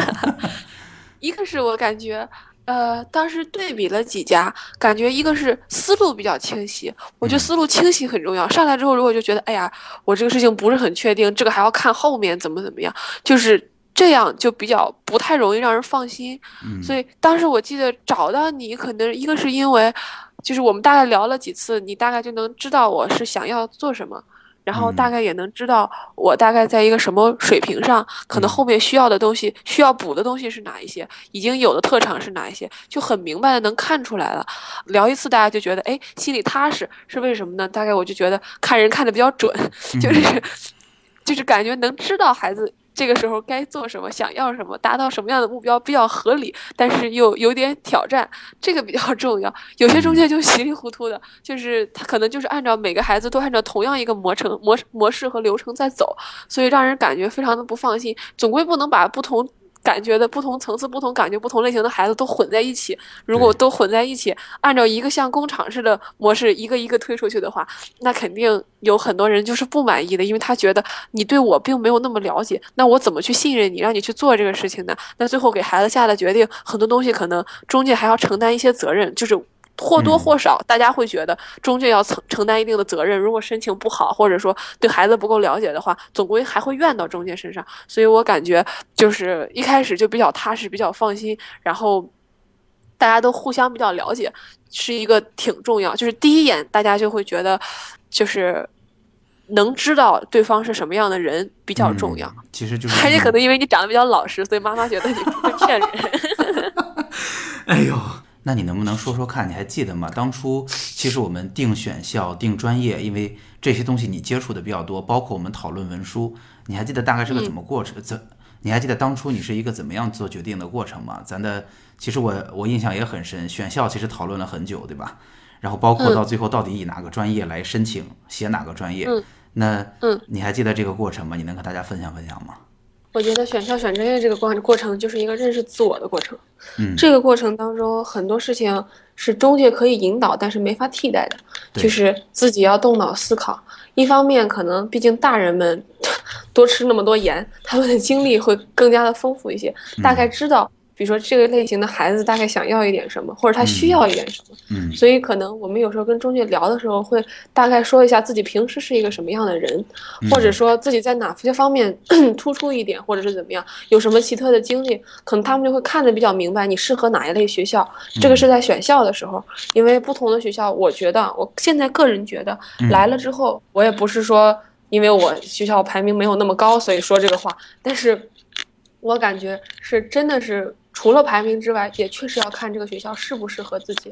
一个是我感觉。呃，当时对比了几家，感觉一个是思路比较清晰，我觉得思路清晰很重要。上来之后，如果就觉得，哎呀，我这个事情不是很确定，这个还要看后面怎么怎么样，就是这样就比较不太容易让人放心。所以当时我记得找到你，可能一个是因为，就是我们大概聊了几次，你大概就能知道我是想要做什么。然后大概也能知道我大概在一个什么水平上，可能后面需要的东西、需要补的东西是哪一些，已经有的特长是哪一些，就很明白的能看出来了。聊一次，大家就觉得哎，心里踏实，是为什么呢？大概我就觉得看人看的比较准，就是就是感觉能知道孩子。这个时候该做什么，想要什么，达到什么样的目标比较合理，但是又有点挑战，这个比较 重要。有些中介就稀里糊涂的，就是他可能就是按照每个孩子都按照同样一个模程模模式和流程在走，所以让人感觉非常的不放心。总归不能把不同。感觉的不同层次、不同感觉、不同类型的孩子都混在一起。如果都混在一起，按照一个像工厂式的模式一个一个推出去的话，那肯定有很多人就是不满意的，因为他觉得你对我并没有那么了解，那我怎么去信任你，让你去做这个事情呢？那最后给孩子下的决定，很多东西可能中介还要承担一些责任，就是。或多或少，大家会觉得中介要承承担一定的责任。如果申请不好，或者说对孩子不够了解的话，总归还会怨到中介身上。所以我感觉就是一开始就比较踏实，比较放心，然后大家都互相比较了解，是一个挺重要。就是第一眼大家就会觉得，就是能知道对方是什么样的人比较重要。其实 就是，而且可能因为你长得比较老实，所以妈妈觉得你不会骗人。哎呦。那你能不能说说看？你还记得吗？当初其实我们定选校、定专业，因为这些东西你接触的比较多，包括我们讨论文书，你还记得大概是个怎么过程？怎？你还记得当初你是一个怎么样做决定的过程吗？咱的其实我我印象也很深，选校其实讨论了很久，对吧？然后包括到最后到底以哪个专业来申请，写哪个专业？那嗯，你还记得这个过程吗？你能跟大家分享分享吗？我觉得选校选专业这个过过程就是一个认识自我的过程。嗯，这个过程当中很多事情是中介可以引导，但是没法替代的，就是自己要动脑思考。一方面，可能毕竟大人们 多吃那么多盐，他们的经历会更加的丰富一些，大概知道。比如说这个类型的孩子大概想要一点什么，或者他需要一点什么，嗯，所以可能我们有时候跟中介聊的时候，会大概说一下自己平时是一个什么样的人，或者说自己在哪些方面 突出一点，或者是怎么样，有什么奇特的经历，可能他们就会看得比较明白你适合哪一类学校。这个是在选校的时候，因为不同的学校，我觉得我现在个人觉得来了之后，我也不是说因为我学校排名没有那么高，所以说这个话，但是我感觉是真的是。除了排名之外，也确实要看这个学校适不适合自己，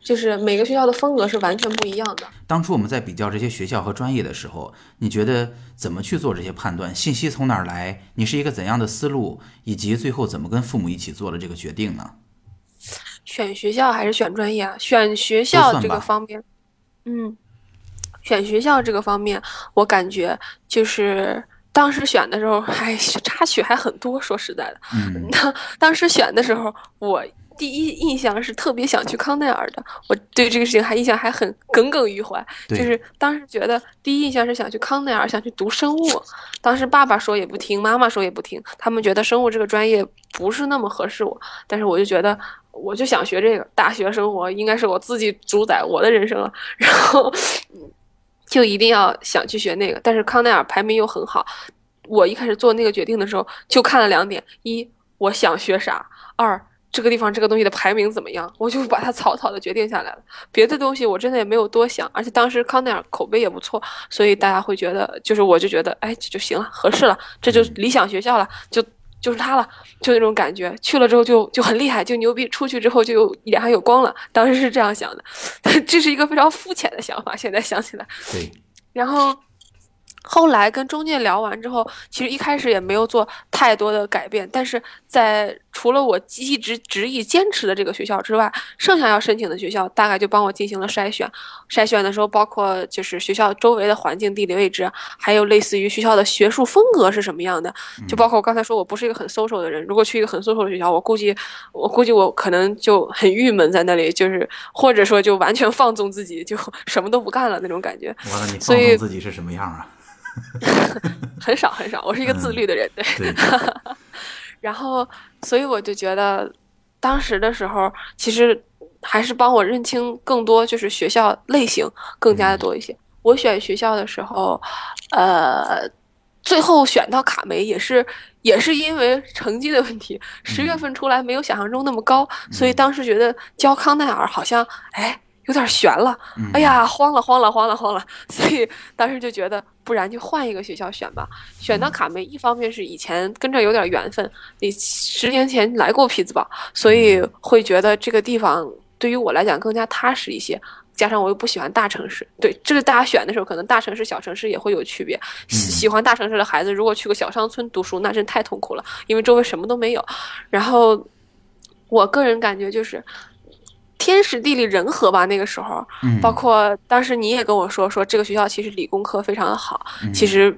就是每个学校的风格是完全不一样的。当初我们在比较这些学校和专业的时候，你觉得怎么去做这些判断？信息从哪儿来？你是一个怎样的思路？以及最后怎么跟父母一起做了这个决定呢？选学校还是选专业啊？选学校这个方面，嗯，选学校这个方面，我感觉就是。当时选的时候，还插曲还很多。说实在的，嗯，当当时选的时候，我第一印象是特别想去康奈尔的。我对这个事情还印象还很耿耿于怀。就是当时觉得第一印象是想去康奈尔，想去读生物。当时爸爸说也不听，妈妈说也不听，他们觉得生物这个专业不是那么合适我。但是我就觉得，我就想学这个。大学生活应该是我自己主宰我的人生了。然后。就一定要想去学那个，但是康奈尔排名又很好。我一开始做那个决定的时候，就看了两点：一，我想学啥；二，这个地方这个东西的排名怎么样。我就把它草草的决定下来了。别的东西我真的也没有多想，而且当时康奈尔口碑也不错，所以大家会觉得，就是我就觉得，哎，这就行了，合适了，这就理想学校了，就就是他了，就那种感觉。去了之后就就很厉害，就牛逼。出去之后就有脸上有光了。当时是这样想的，这是一个非常肤浅的想法。现在想起来，对。然后。后来跟中介聊完之后，其实一开始也没有做太多的改变，但是在除了我一直执意坚持的这个学校之外，剩下要申请的学校大概就帮我进行了筛选。筛选的时候，包括就是学校周围的环境、地理位置，还有类似于学校的学术风格是什么样的，就包括我刚才说我不是一个很 social 的人，如果去一个很 social 的学校，我估计我估计我可能就很郁闷在那里，就是或者说就完全放纵自己，就什么都不干了那种感觉。完了，你放纵自己是什么样啊？很少很少，我是一个自律的人，对。然后，所以我就觉得，当时的时候，其实还是帮我认清更多，就是学校类型更加的多一些。我选学校的时候，呃，最后选到卡梅也是也是因为成绩的问题，十月份出来没有想象中那么高，所以当时觉得教康奈尔好像哎。有点悬了，哎呀，慌了，慌了，慌了，慌了，所以当时就觉得，不然就换一个学校选吧。选到卡梅，一方面是以前跟这有点缘分，你十年前来过匹兹堡，所以会觉得这个地方对于我来讲更加踏实一些。加上我又不喜欢大城市，对这个大家选的时候，可能大城市、小城市也会有区别。喜欢大城市的孩子，如果去个小山村读书，那真太痛苦了，因为周围什么都没有。然后，我个人感觉就是。天时地利人和吧，那个时候，包括当时你也跟我说，说这个学校其实理工科非常的好。其实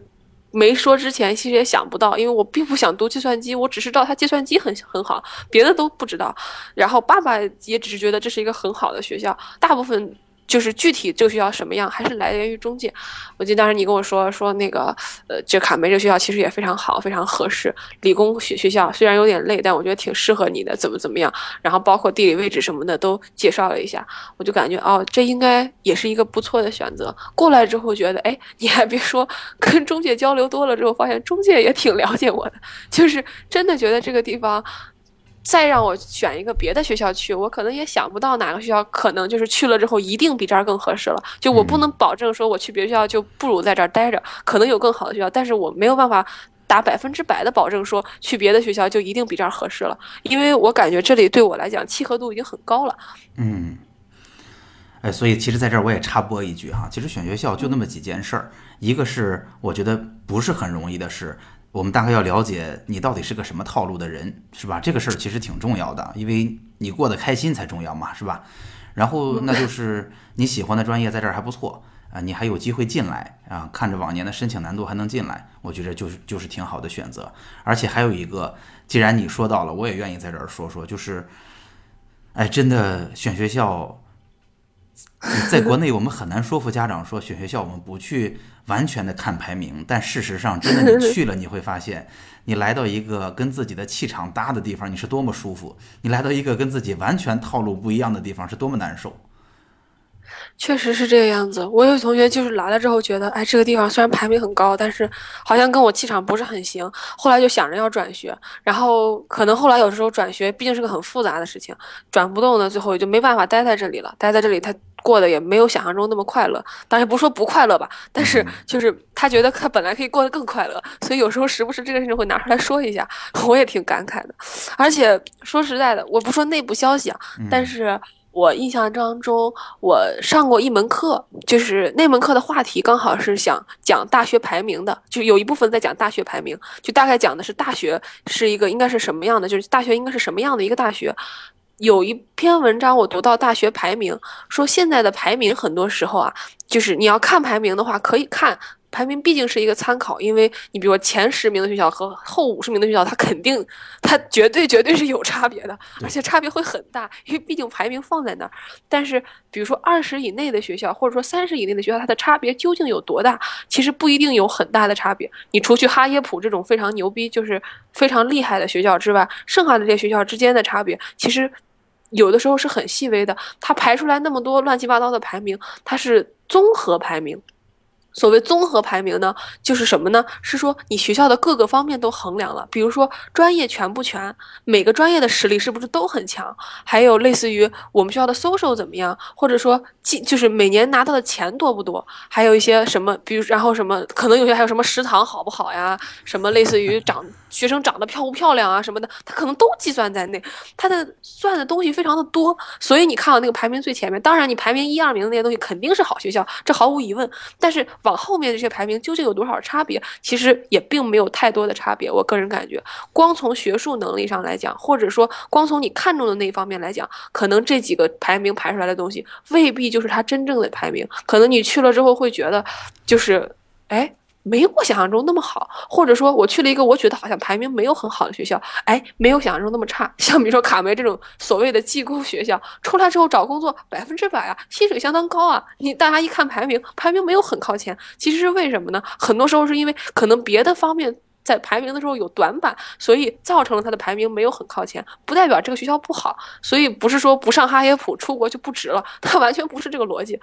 没说之前，其实也想不到，因为我并不想读计算机，我只是知道它计算机很很好，别的都不知道。然后爸爸也只是觉得这是一个很好的学校，大部分。就是具体这个学校什么样，还是来源于中介。我记得当时你跟我说说那个，呃，这卡梅这学校其实也非常好，非常合适。理工学学校虽然有点累，但我觉得挺适合你的，怎么怎么样。然后包括地理位置什么的都介绍了一下，我就感觉哦，这应该也是一个不错的选择。过来之后觉得，哎，你还别说，跟中介交流多了之后，发现中介也挺了解我的，就是真的觉得这个地方。再让我选一个别的学校去，我可能也想不到哪个学校可能就是去了之后一定比这儿更合适了。就我不能保证说我去别的学校就不如在这儿待着，可能有更好的学校，但是我没有办法打百分之百的保证说去别的学校就一定比这儿合适了，因为我感觉这里对我来讲契合度已经很高了。嗯，哎，所以其实在这儿我也插播一句哈，其实选学校就那么几件事儿，一个是我觉得不是很容易的事。我们大概要了解你到底是个什么套路的人，是吧？这个事儿其实挺重要的，因为你过得开心才重要嘛，是吧？然后那就是你喜欢的专业在这儿还不错啊，你还有机会进来啊，看着往年的申请难度还能进来，我觉得就是就是挺好的选择。而且还有一个，既然你说到了，我也愿意在这儿说说，就是，哎，真的选学校。在国内，我们很难说服家长说选学校我们不去完全的看排名，但事实上，真的你去了，你会发现，你来到一个跟自己的气场搭的地方，你是多么舒服；你来到一个跟自己完全套路不一样的地方，是多么难受。确实是这个样子。我有同学就是来了之后觉得，哎，这个地方虽然排名很高，但是好像跟我气场不是很行。后来就想着要转学，然后可能后来有时候转学毕竟是个很复杂的事情，转不动呢，最后也就没办法待在这里了。待在这里，他过得也没有想象中那么快乐。当然不说不快乐吧，但是就是他觉得他本来可以过得更快乐，所以有时候时不时这个事情会拿出来说一下，我也挺感慨的。而且说实在的，我不说内部消息啊，但是。我印象当中，我上过一门课，就是那门课的话题刚好是想讲大学排名的，就有一部分在讲大学排名，就大概讲的是大学是一个应该是什么样的，就是大学应该是什么样的一个大学。有一篇文章我读到大学排名，说现在的排名很多时候啊，就是你要看排名的话，可以看。排名毕竟是一个参考，因为你比如说前十名的学校和后五十名的学校，它肯定，它绝对绝对是有差别的，而且差别会很大，因为毕竟排名放在那儿。但是，比如说二十以内的学校，或者说三十以内的学校，它的差别究竟有多大？其实不一定有很大的差别。你除去哈耶普这种非常牛逼、就是非常厉害的学校之外，剩下的这些学校之间的差别，其实有的时候是很细微的。它排出来那么多乱七八糟的排名，它是综合排名。所谓综合排名呢，就是什么呢？是说你学校的各个方面都衡量了，比如说专业全不全，每个专业的实力是不是都很强，还有类似于我们学校的 social 怎么样，或者说进就是每年拿到的钱多不多，还有一些什么，比如然后什么可能有些还有什么食堂好不好呀，什么类似于长学生长得漂不漂亮啊什么的，他可能都计算在内，他的算的东西非常的多，所以你看到那个排名最前面，当然你排名一二名的那些东西肯定是好学校，这毫无疑问，但是。往后面这些排名究竟有多少差别？其实也并没有太多的差别。我个人感觉，光从学术能力上来讲，或者说光从你看中的那一方面来讲，可能这几个排名排出来的东西未必就是它真正的排名。可能你去了之后会觉得，就是，哎。没我想象中那么好，或者说我去了一个我觉得好像排名没有很好的学校，哎，没有想象中那么差。像比如说卡梅这种所谓的技工学校，出来之后找工作百分之百啊，薪水相当高啊。你大家一看排名，排名没有很靠前，其实是为什么呢？很多时候是因为可能别的方面在排名的时候有短板，所以造成了他的排名没有很靠前。不代表这个学校不好，所以不是说不上哈耶普出国就不值了，它完全不是这个逻辑。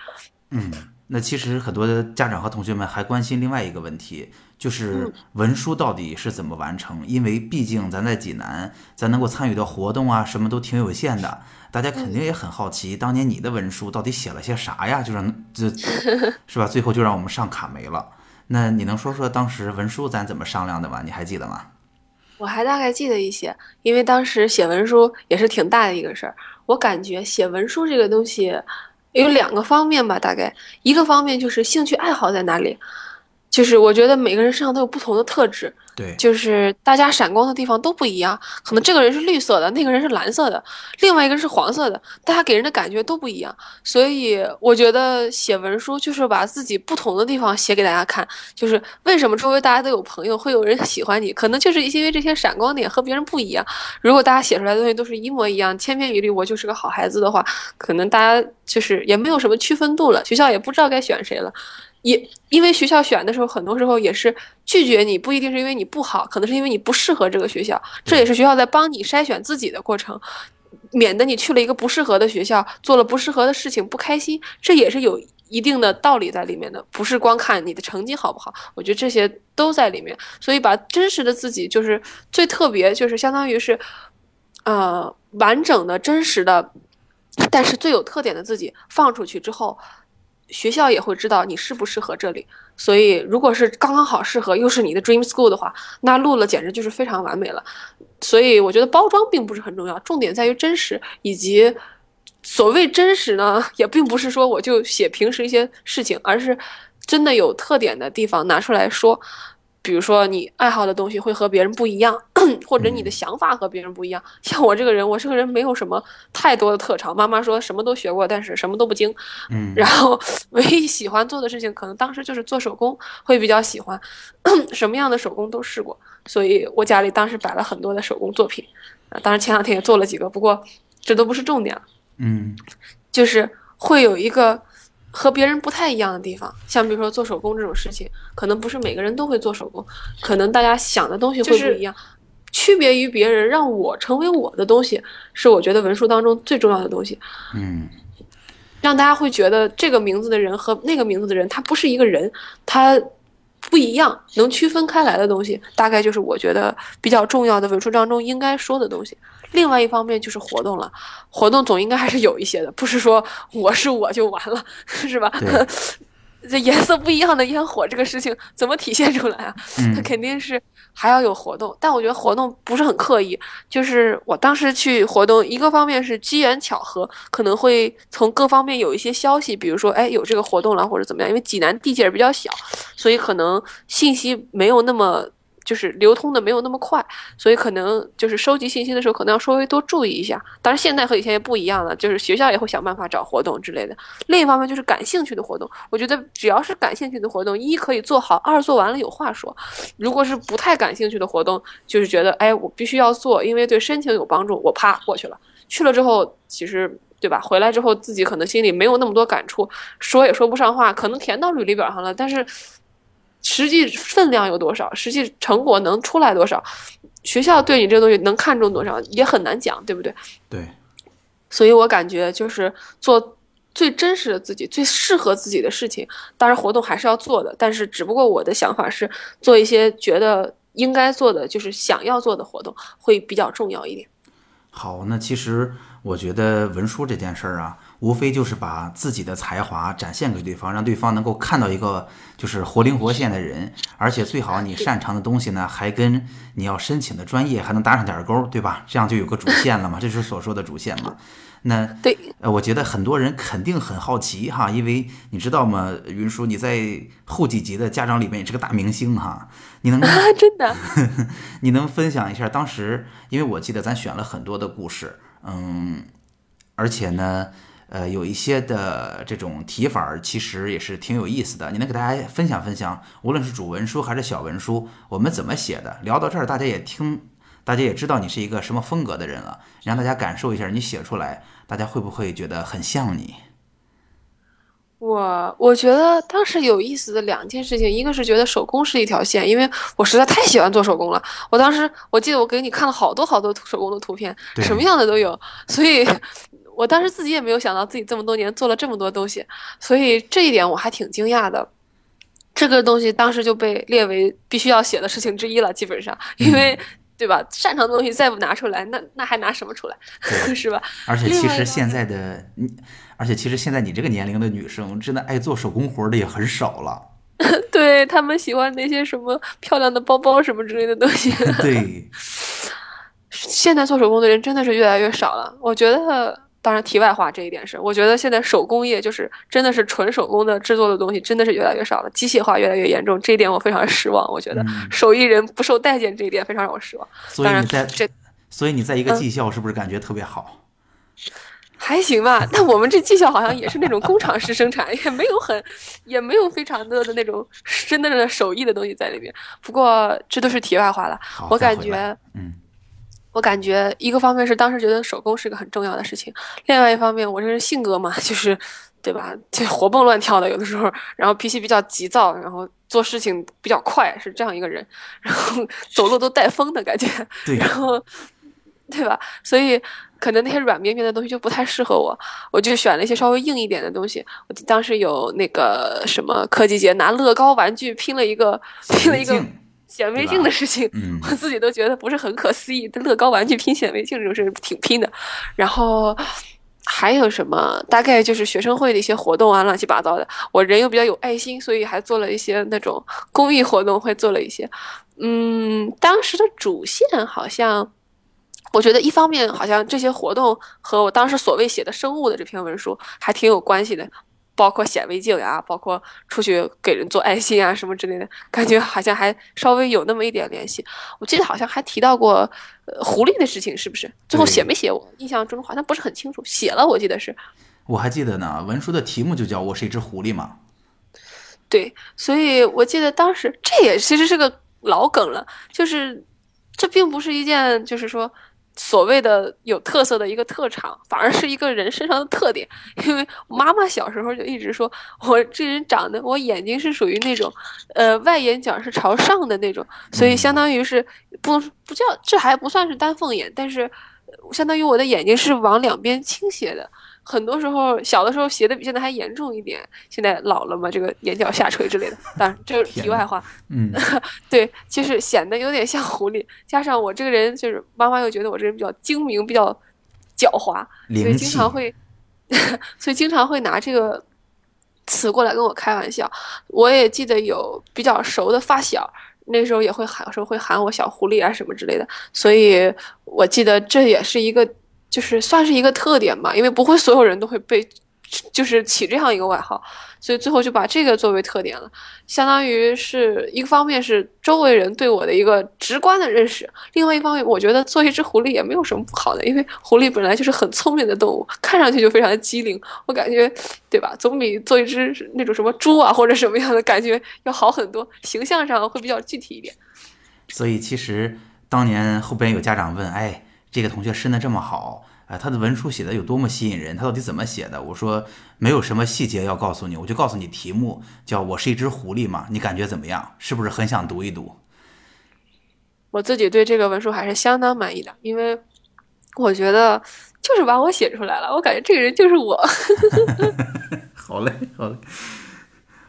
嗯。那其实很多的家长和同学们还关心另外一个问题，就是文书到底是怎么完成？因为毕竟咱在济南，咱能够参与的活动啊，什么都挺有限的。大家肯定也很好奇，当年你的文书到底写了些啥呀？就让这，是吧？最后就让我们上卡没了。那你能说说当时文书咱怎么商量的吗？你还记得吗？我还大概记得一些，因为当时写文书也是挺大的一个事儿。我感觉写文书这个东西。有两个方面吧，大概。一个方面就是兴趣爱好在哪里，就是我觉得每个人身上都有不同的特质，对，就是大家闪光的地方都不一样，可能这个人是绿色的，那个人是蓝色的，另外一个人是黄色的，大家给人的感觉都不一样，所以我觉得写文书就是把自己不同的地方写给大家看，就是为什么周围大家都有朋友，会有人喜欢你，可能就是因为这些闪光点和别人不一样。如果大家写出来的东西都是一模一样，千篇一律，我就是个好孩子的话，可能大家就是也没有什么区分度了，学校也不知道该选谁了。也因为学校选的时候，很多时候也是拒绝你，不一定是因为你不好，可能是因为你不适合这个学校。这也是学校在帮你筛选自己的过程，免得你去了一个不适合的学校，做了不适合的事情不开心。这也是有一定的道理在里面的，不是光看你的成绩好不好。我觉得这些都在里面。所以把真实的自己，就是最特别，就是相当于是，呃，完整的真实的，但是最有特点的自己放出去之后。学校也会知道你适不适合这里，所以如果是刚刚好适合，又是你的 dream school 的话，那录了简直就是非常完美了。所以我觉得包装并不是很重要，重点在于真实，以及所谓真实呢，也并不是说我就写平时一些事情，而是真的有特点的地方拿出来说。比如说，你爱好的东西会和别人不一样，或者你的想法和别人不一样。像我这个人，我这个人没有什么太多的特长。妈妈说什么都学过，但是什么都不精。嗯，然后 唯一喜欢做的事情，可能当时就是做手工，会比较喜欢，什么样的手工都试过。所以我家里当时摆了很多的手工作品，啊，当然前两天也做了几个，不过这都不是重点了。嗯，就是会有一个。和别人不太一样的地方，像比如说做手工这种事情，可能不是每个人都会做手工，可能大家想的东西会不一样，区别于别人，让我成为我的东西，是我觉得文书当中最重要的东西。嗯，让大家会觉得这个名字的人和那个名字的人，他不是一个人，他不一样，能区分开来的东西，大概就是我觉得比较重要的文书当中应该说的东西。另外一方面就是活动了，活动总应该还是有一些的，不是说我是我就完了，是吧？这颜色不一样的烟火这个事情怎么体现出来啊？它肯定是还要有活动，但我觉得活动不是很刻意，就是我当时去活动，一个方面是机缘巧合，可能会从各方面有一些消息，比如说哎有这个活动了或者怎么样，因为济南地界儿比较小，所以可能信息没有那么。就是流通的没有那么快，所以可能就是收集信息的时候，可能要稍微多注意一下。当然，现在和以前也不一样了，就是学校也会想办法找活动之类的。另一方面，就是感兴趣的活动，我觉得只要是感兴趣的活动，一可以做好，二做完了有话说。如果是不太感兴趣的活动，就是觉得哎，我必须要做，因为对申请有帮助，我啪过去了。去了之后，其实对吧？回来之后自己可能心里没有那么多感触，说也说不上话，可能填到履历表上了，但是。实际分量有多少？实际成果能出来多少？学校对你这个东西能看重多少，也很难讲，对不对？对。所以我感觉就是做最真实的自己、最适合自己的事情。当然，活动还是要做的，但是只不过我的想法是做一些觉得应该做的，就是想要做的活动会比较重要一点。好，那其实我觉得文书这件事儿啊，无非就是把自己的才华展现给对方，让对方能够看到一个就是活灵活现的人，而且最好你擅长的东西呢，还跟你要申请的专业还能搭上点儿钩，对吧？这样就有个主线了嘛，这就是所说的主线嘛。那对，呃，我觉得很多人肯定很好奇哈，因为你知道吗，云叔你在后几集的家长里面也是个大明星哈，你能啊真的，你能分享一下当时，因为我记得咱选了很多的故事，嗯，而且呢，呃，有一些的这种提法其实也是挺有意思的，你能给大家分享分享，无论是主文书还是小文书，我们怎么写的？聊到这儿，大家也听。大家也知道你是一个什么风格的人了，让大家感受一下你写出来，大家会不会觉得很像你？我我觉得当时有意思的两件事情，一个是觉得手工是一条线，因为我实在太喜欢做手工了。我当时我记得我给你看了好多好多手工的图片，什么样的都有，所以 我当时自己也没有想到自己这么多年做了这么多东西，所以这一点我还挺惊讶的。这个东西当时就被列为必须要写的事情之一了，基本上，因为。对吧？擅长的东西再不拿出来，那那还拿什么出来？是吧？而且其实现在的你，而且其实现在你这个年龄的女生，真的爱做手工活的也很少了。对他们喜欢那些什么漂亮的包包什么之类的东西。对，现在做手工的人真的是越来越少了。我觉得。当然，题外话这一点是，我觉得现在手工业就是真的是纯手工的制作的东西，真的是越来越少了，机械化越来越严重，这一点我非常失望。我觉得手艺人不受待见这一点非常让我失望。所以你在这，所以你在一个技校是不是感觉特别好？还行吧，但我们这技校好像也是那种工厂式生产，也没有很，也没有非常多的那种真的的手艺的东西在里面。不过这都是题外话了，我感觉，嗯。我感觉一个方面是当时觉得手工是个很重要的事情，另外一方面我这人性格嘛，就是，对吧？就活蹦乱跳的，有的时候，然后脾气比较急躁，然后做事情比较快，是这样一个人，然后走路都带风的感觉，然后，对吧？所以可能那些软绵绵的东西就不太适合我，我就选了一些稍微硬一点的东西。我当时有那个什么科技节拿乐高玩具拼了一个，拼了一个。显微镜的事情，我自己都觉得不是很可思议。乐高玩具拼显微镜这种事挺拼的。然后还有什么？大概就是学生会的一些活动啊，乱七八糟的。我人又比较有爱心，所以还做了一些那种公益活动，会做了一些。嗯，当时的主线好像，我觉得一方面好像这些活动和我当时所谓写的生物的这篇文书还挺有关系的。包括显微镜呀，包括出去给人做爱心啊什么之类的，感觉好像还稍微有那么一点联系。我记得好像还提到过呃狐狸的事情，是不是？最后写没写？我印象中好像不是很清楚。写了，我记得是。我还记得呢，文书的题目就叫我是一只狐狸嘛。对，所以我记得当时这也其实是个老梗了，就是这并不是一件，就是说。所谓的有特色的一个特长，反而是一个人身上的特点。因为妈妈小时候就一直说我这人长得，我眼睛是属于那种，呃，外眼角是朝上的那种，所以相当于是不不叫这还不算是丹凤眼，但是相当于我的眼睛是往两边倾斜的。很多时候，小的时候斜的比现在还严重一点。现在老了嘛，这个眼角下垂之类的。当然，这是题外话。嗯，对，就是显得有点像狐狸。加上我这个人，就是妈妈又觉得我这人比较精明，比较狡猾，所以经常会，所以经常会拿这个词过来跟我开玩笑。我也记得有比较熟的发小，那时候也会喊，有时候会喊我小狐狸啊什么之类的。所以我记得这也是一个。就是算是一个特点吧，因为不会所有人都会被，就是起这样一个外号，所以最后就把这个作为特点了，相当于是一个方面是周围人对我的一个直观的认识，另外一方面我觉得做一只狐狸也没有什么不好的，因为狐狸本来就是很聪明的动物，看上去就非常的机灵，我感觉对吧，总比做一只那种什么猪啊或者什么样的感觉要好很多，形象上会比较具体一点。所以其实当年后边有家长问，哎。这个同学申的这么好，啊，他的文书写的有多么吸引人？他到底怎么写的？我说没有什么细节要告诉你，我就告诉你题目，叫我是一只狐狸嘛，你感觉怎么样？是不是很想读一读？我自己对这个文书还是相当满意的，因为我觉得就是把我写出来了。我感觉这个人就是我。好嘞，好嘞，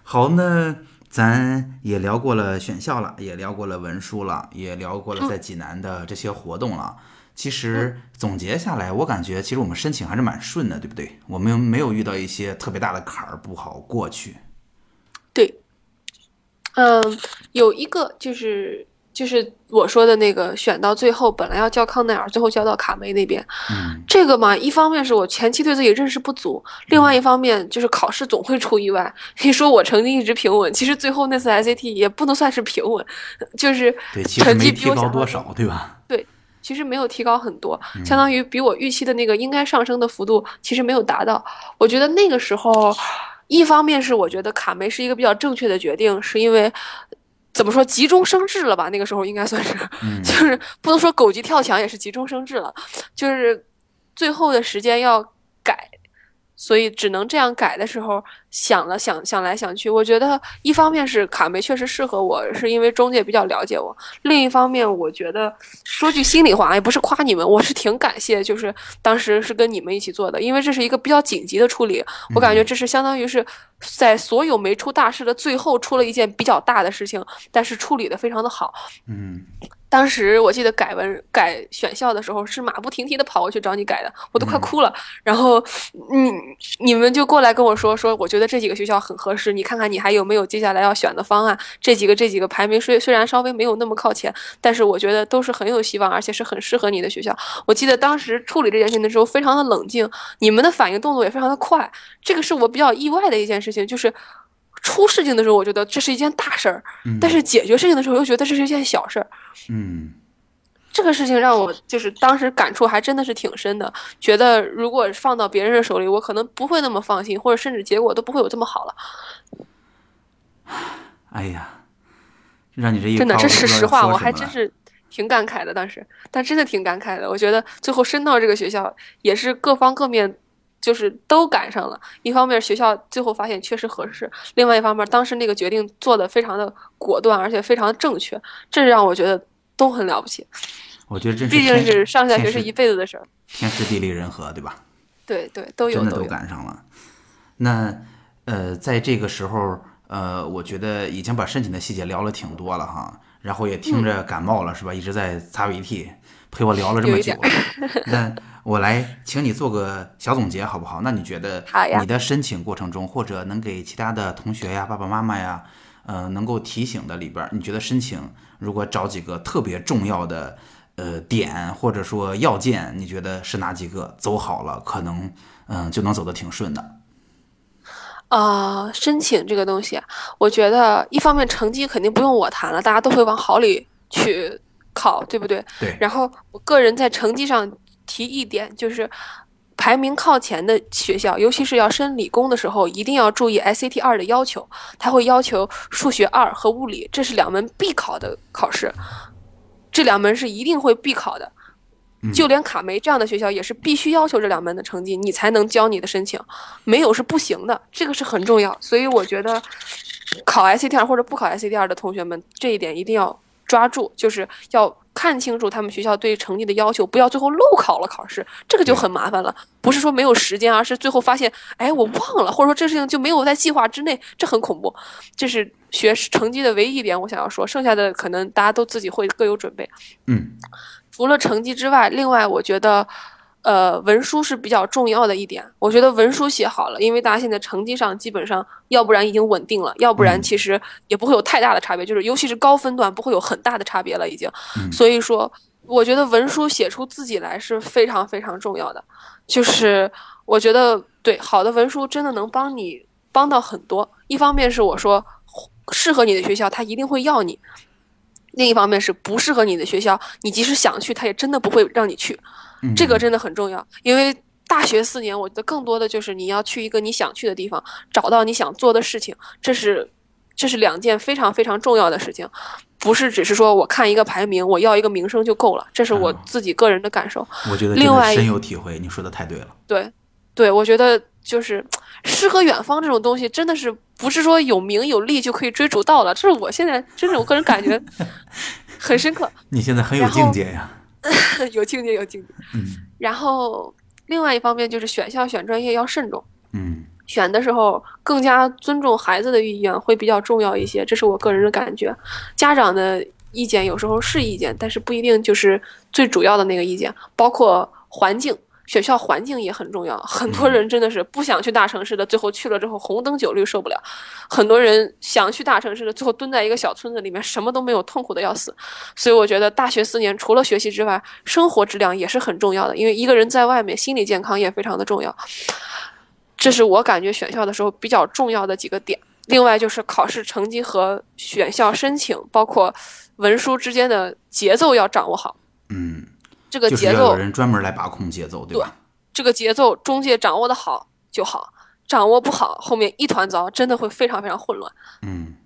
好，那咱也聊过了选校了，也聊过了文书了，也聊过了在济南的这些活动了。其实总结下来，我感觉其实我们申请还是蛮顺的，对不对？我们没有遇到一些特别大的坎儿不好过去。对，嗯，有一个就是就是我说的那个选到最后，本来要交康奈尔，最后交到卡梅那边。嗯这个嘛，一方面是我前期对自己认识不足，另外一方面就是考试总会出意外。你说我成绩一直平稳，其实最后那次 SAT 也不能算是平稳，就是成绩没比我想象提高多少，对吧？其实没有提高很多，相当于比我预期的那个应该上升的幅度其实没有达到。我觉得那个时候，一方面是我觉得卡梅是一个比较正确的决定，是因为怎么说急中生智了吧？那个时候应该算是，嗯 就是不能说狗急跳墙，也是急中生智了，就是最后的时间要改。所以只能这样改的时候，想了想想来想去，我觉得一方面是卡梅确实适合我，是因为中介比较了解我；另一方面，我觉得说句心里话，也不是夸你们，我是挺感谢，就是当时是跟你们一起做的，因为这是一个比较紧急的处理，我感觉这是相当于是在所有没出大事的最后出了一件比较大的事情，但是处理的非常的好。嗯当时我记得改文改选校的时候是马不停蹄的跑过去找你改的，我都快哭了。然后，你，你们就过来跟我说说，我觉得这几个学校很合适，你看看你还有没有接下来要选的方案。这几个这几个排名虽虽然稍微没有那么靠前，但是我觉得都是很有希望，而且是很适合你的学校。我记得当时处理这件事情的时候非常的冷静，你们的反应动作也非常的快，这个是我比较意外的一件事情，就是。出事情的时候，我觉得这是一件大事儿，嗯但是解决事情的时候又觉得这是一件小事儿。嗯这个事情让我就是当时感触还真的是挺深的，觉得如果放到别人的手里，我可能不会那么放心，或者甚至结果都不会有这么好了。哎呀，让你这一真的，这是实话，我还真是挺感慨的当时，但真的挺感慨的。我觉得最后升到这个学校，也是各方各面就是都赶上了。一方面学校最后发现确实合适，另外一方面当时那个决定做的非常的果断，而且非常的正确，这让我觉得都很了不起。我觉得这是毕竟是上下学是一辈子的事儿，天时地利人和，对吧？对对，都有真的都。赶上了。那呃，在这个时候，呃，我觉得已经把申请的细节聊了挺多了哈，然后也听着感冒了、是吧？一直在擦鼻涕，陪我聊了这么久。那我来请你做个小总结好不好？那你觉得 你的申请过程中，或者能给其他的同学呀、爸爸妈妈呀，呃，能够提醒的里边儿，你觉得申请如果找几个特别重要的呃点或者说要件，你觉得是哪几个？走好了，可能嗯、就能走得挺顺的。啊、申请这个东西啊，我觉得一方面成绩肯定不用我谈了，大家都会往好里去考，对不对？对然后我个人在成绩上提一点，就是排名靠前的学校，尤其是要升理工的时候，一定要注意 SAT 二的要求，它会要求数学二和物理，这是两门必考的考试，这两门是一定会必考的。就连卡梅这样的学校也是必须要求这两门的成绩，你才能交你的申请，没有是不行的，这个是很重要。所以我觉得考 SAT 二或者不考 SAT 二的同学们，这一点一定要抓住，就是要看清楚他们学校对成绩的要求，不要最后漏考了考试，这个就很麻烦了。不是说没有时间，而是最后发现，哎，我忘了，或者说这事情就没有在计划之内，这很恐怖。这是学成绩的唯一一点我想要说，剩下的可能大家都自己会各有准备。嗯除了成绩之外，另外我觉得，呃，文书是比较重要的一点。我觉得文书写好了，因为大家现在成绩上基本上，要不然已经稳定了，要不然其实也不会有太大的差别，就是尤其是高分段不会有很大的差别了已经。所以说，我觉得文书写出自己来是非常非常重要的。就是我觉得对好的文书真的能帮你帮到很多。一方面是我说适合你的学校，他一定会要你。另一方面是不适合你的学校，你即使想去，他也真的不会让你去，嗯这个真的很重要。因为大学四年，我觉得更多的就是你要去一个你想去的地方，找到你想做的事情，这是这是两件非常非常重要的事情，不是只是说我看一个排名，我要一个名声就够了，这是我自己个人的感受。我觉得另外一深有体会，你说的太对了。对，对，我觉得就是 诗和远方这种东西，真的是不是说有名有利就可以追逐到了，这是我现在真的我个人感觉 很深刻。你现在很有境界呀。有境界，有境界。嗯然后另外一方面就是选校选专业要慎重，嗯选的时候更加尊重孩子的意愿会比较重要一些，这是我个人的感觉。家长的意见有时候是意见，但是不一定就是最主要的那个意见，包括环境。学校环境也很重要，很多人真的是不想去大城市的，最后去了之后红灯酒绿受不了；很多人想去大城市的，最后蹲在一个小村子里面，什么都没有，痛苦的要死。所以我觉得大学四年除了学习之外，生活质量也是很重要的，因为一个人在外面，心理健康也非常的重要。这是我感觉选校的时候比较重要的几个点。另外就是考试成绩和选校申请，包括文书之间的节奏要掌握好。嗯，这个就是要节奏有人专门来把控节奏，对吧？这个节奏中介掌握的好就好，掌握不好，后面一团糟，真的会非常非常混乱。嗯，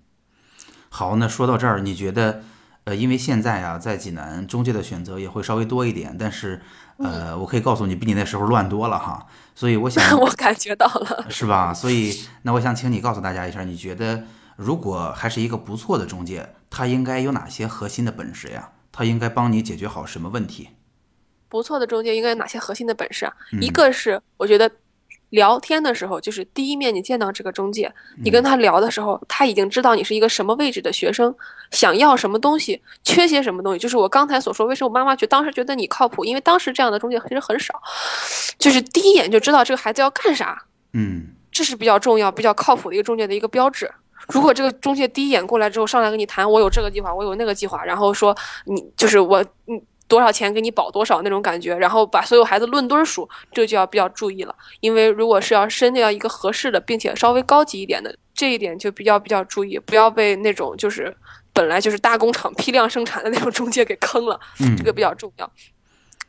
好，那说到这儿，你觉得，呃，因为现在啊，在济南中介的选择也会稍微多一点，但是，呃，我可以告诉你，比你那时候乱多了哈。所以我想，我感觉到了，是吧？所以，那我想请你告诉大家一下，你觉得如果还是一个不错的中介，他应该有哪些核心的本事呀？他应该帮你解决好什么问题？不错的中介应该有哪些核心的本事啊？一个是我觉得聊天的时候，就是第一面你见到这个中介，你跟他聊的时候，他已经知道你是一个什么位置的学生，想要什么东西，缺些什么东西。就是我刚才所说，为什么我妈妈觉当时觉得你靠谱，因为当时这样的中介其实很少，就是第一眼就知道这个孩子要干啥。嗯这是比较重要、比较靠谱的一个中介的一个标志。如果这个中介第一眼过来之后，上来跟你谈，我有这个计划，我有那个计划，然后说你就是我，嗯，多少钱给你保多少那种感觉，然后把所有孩子论堆数，这就要比较注意了。因为如果是要申要一个合适的，并且稍微高级一点的，这一点就比较比较注意，不要被那种就是本来就是大工厂批量生产的那种中介给坑了，嗯这个比较重要。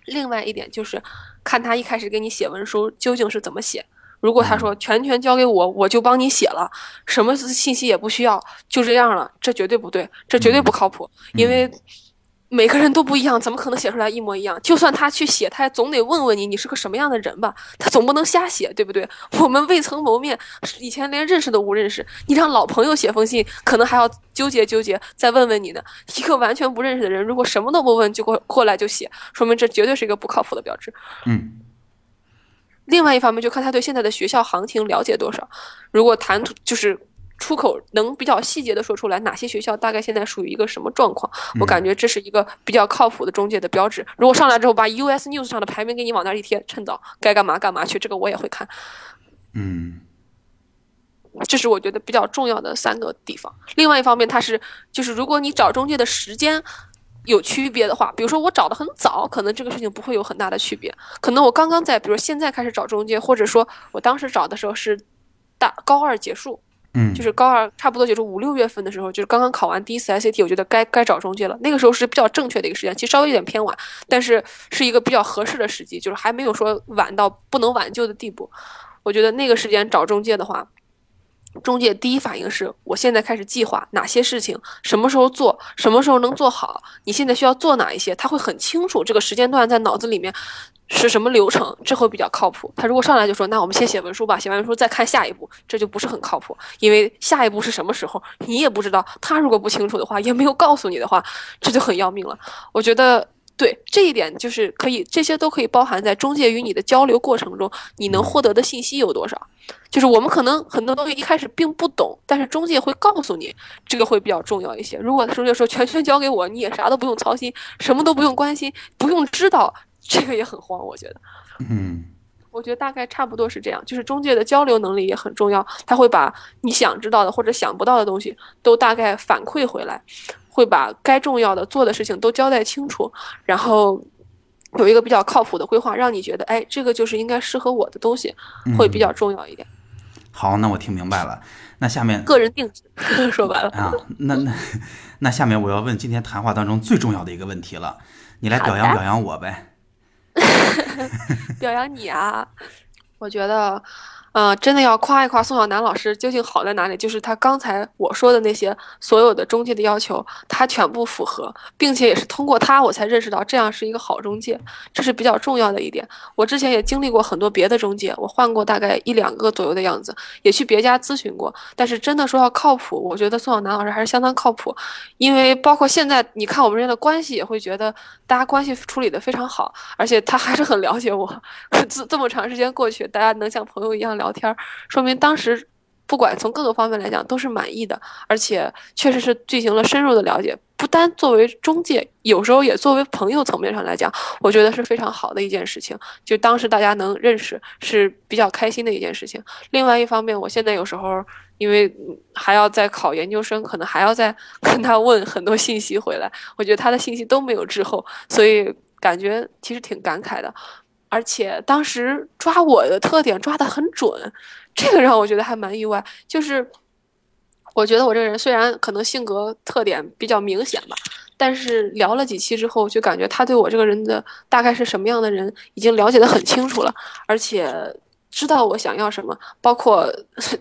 另外一点就是，看他一开始给你写文书究竟是怎么写。如果他说全权交给我，我就帮你写了，什么信息也不需要，就这样了，这绝对不对，这绝对不靠谱，因为每个人都不一样，怎么可能写出来一模一样？就算他去写，他总得问问你，你是个什么样的人吧？他总不能瞎写，对不对？我们未曾谋面，以前连认识都不认识，你让老朋友写封信，可能还要纠结纠结，再问问你呢。一个完全不认识的人，如果什么都不问就过过来就写，说明这绝对是一个不靠谱的标志。嗯另外一方面，就看他对现在的学校行情了解多少。如果谈吐就是出口能比较细节的说出来，哪些学校大概现在属于一个什么状况，我感觉这是一个比较靠谱的中介的标志。如果上来之后把 US News 上的排名给你往那儿一贴，趁早该干嘛干嘛去，这个我也会看。嗯这是我觉得比较重要的三个地方。另外一方面，它是就是如果你找中介的时间有区别的话，比如说我找的很早，可能这个事情不会有很大的区别。可能我刚刚在，比如现在开始找中介，或者说我当时找的时候是大高二结束，就是高二差不多就是五六月份的时候，就是刚刚考完第一次 ICT，我觉得该该找中介了。那个时候是比较正确的一个时间，其实稍微有点偏晚，但是是一个比较合适的时机，就是还没有说晚到不能挽救的地步。我觉得那个时间找中介的话，中介第一反应是我现在开始计划哪些事情，什么时候做，什么时候能做好，你现在需要做哪一些，他会很清楚这个时间段在脑子里面是什么流程，这会比较靠谱。他如果上来就说，那我们先写文书吧，写完文书再看下一步，这就不是很靠谱，因为下一步是什么时候你也不知道，他如果不清楚的话，也没有告诉你的话，这就很要命了。我觉得。对这一点，就是可以，这些都可以包含在中介与你的交流过程中，你能获得的信息有多少？就是我们可能很多东西一开始并不懂，但是中介会告诉你，这个会比较重要一些。如果中介说全权交给我，你也啥都不用操心，什么都不用关心，不用知道，这个也很慌。我觉得，嗯我觉得大概差不多是这样。就是中介的交流能力也很重要，他会把你想知道的或者想不到的东西都大概反馈回来。会把该重要的做的事情都交代清楚，然后有一个比较靠谱的规划，让你觉得，哎，这个就是应该适合我的东西，会比较重要一点。好，那我听明白了。那下面个人定制，说白了啊，那那那下面我要问今天谈话当中最重要的一个问题了，你来表扬表扬我呗。表扬你啊！我觉得，呃，真的要夸一夸宋小楠老师究竟好在哪里？就是他刚才我说的那些所有的中介的要求，他全部符合，并且也是通过他我才认识到这样是一个好中介，这是比较重要的一点。我之前也经历过很多别的中介，我换过大概一两个左右的样子，也去别家咨询过，但是真的说要靠谱，我觉得宋小楠老师还是相当靠谱，因为包括现在你看我们之间的关系，也会觉得大家关系处理的非常好，而且他还是很了解我，这这么长时间过去，大家能像朋友一样聊。聊天，说明当时不管从各个方面来讲都是满意的，而且确实是进行了深入的了解。不单作为中介，有时候也作为朋友层面上来讲，我觉得是非常好的一件事情。就当时大家能认识是比较开心的一件事情。另外一方面，我现在有时候因为还要再考研究生，可能还要再 跟他问很多信息回来，我觉得他的信息都没有滞后，所以感觉其实挺感慨的。而且当时抓我的特点抓得很准，这个让我觉得还蛮意外。就是我觉得我这个人虽然可能性格特点比较明显吧，但是聊了几期之后，就感觉他对我这个人的大概是什么样的人已经了解得很清楚了，而且。知道我想要什么，包括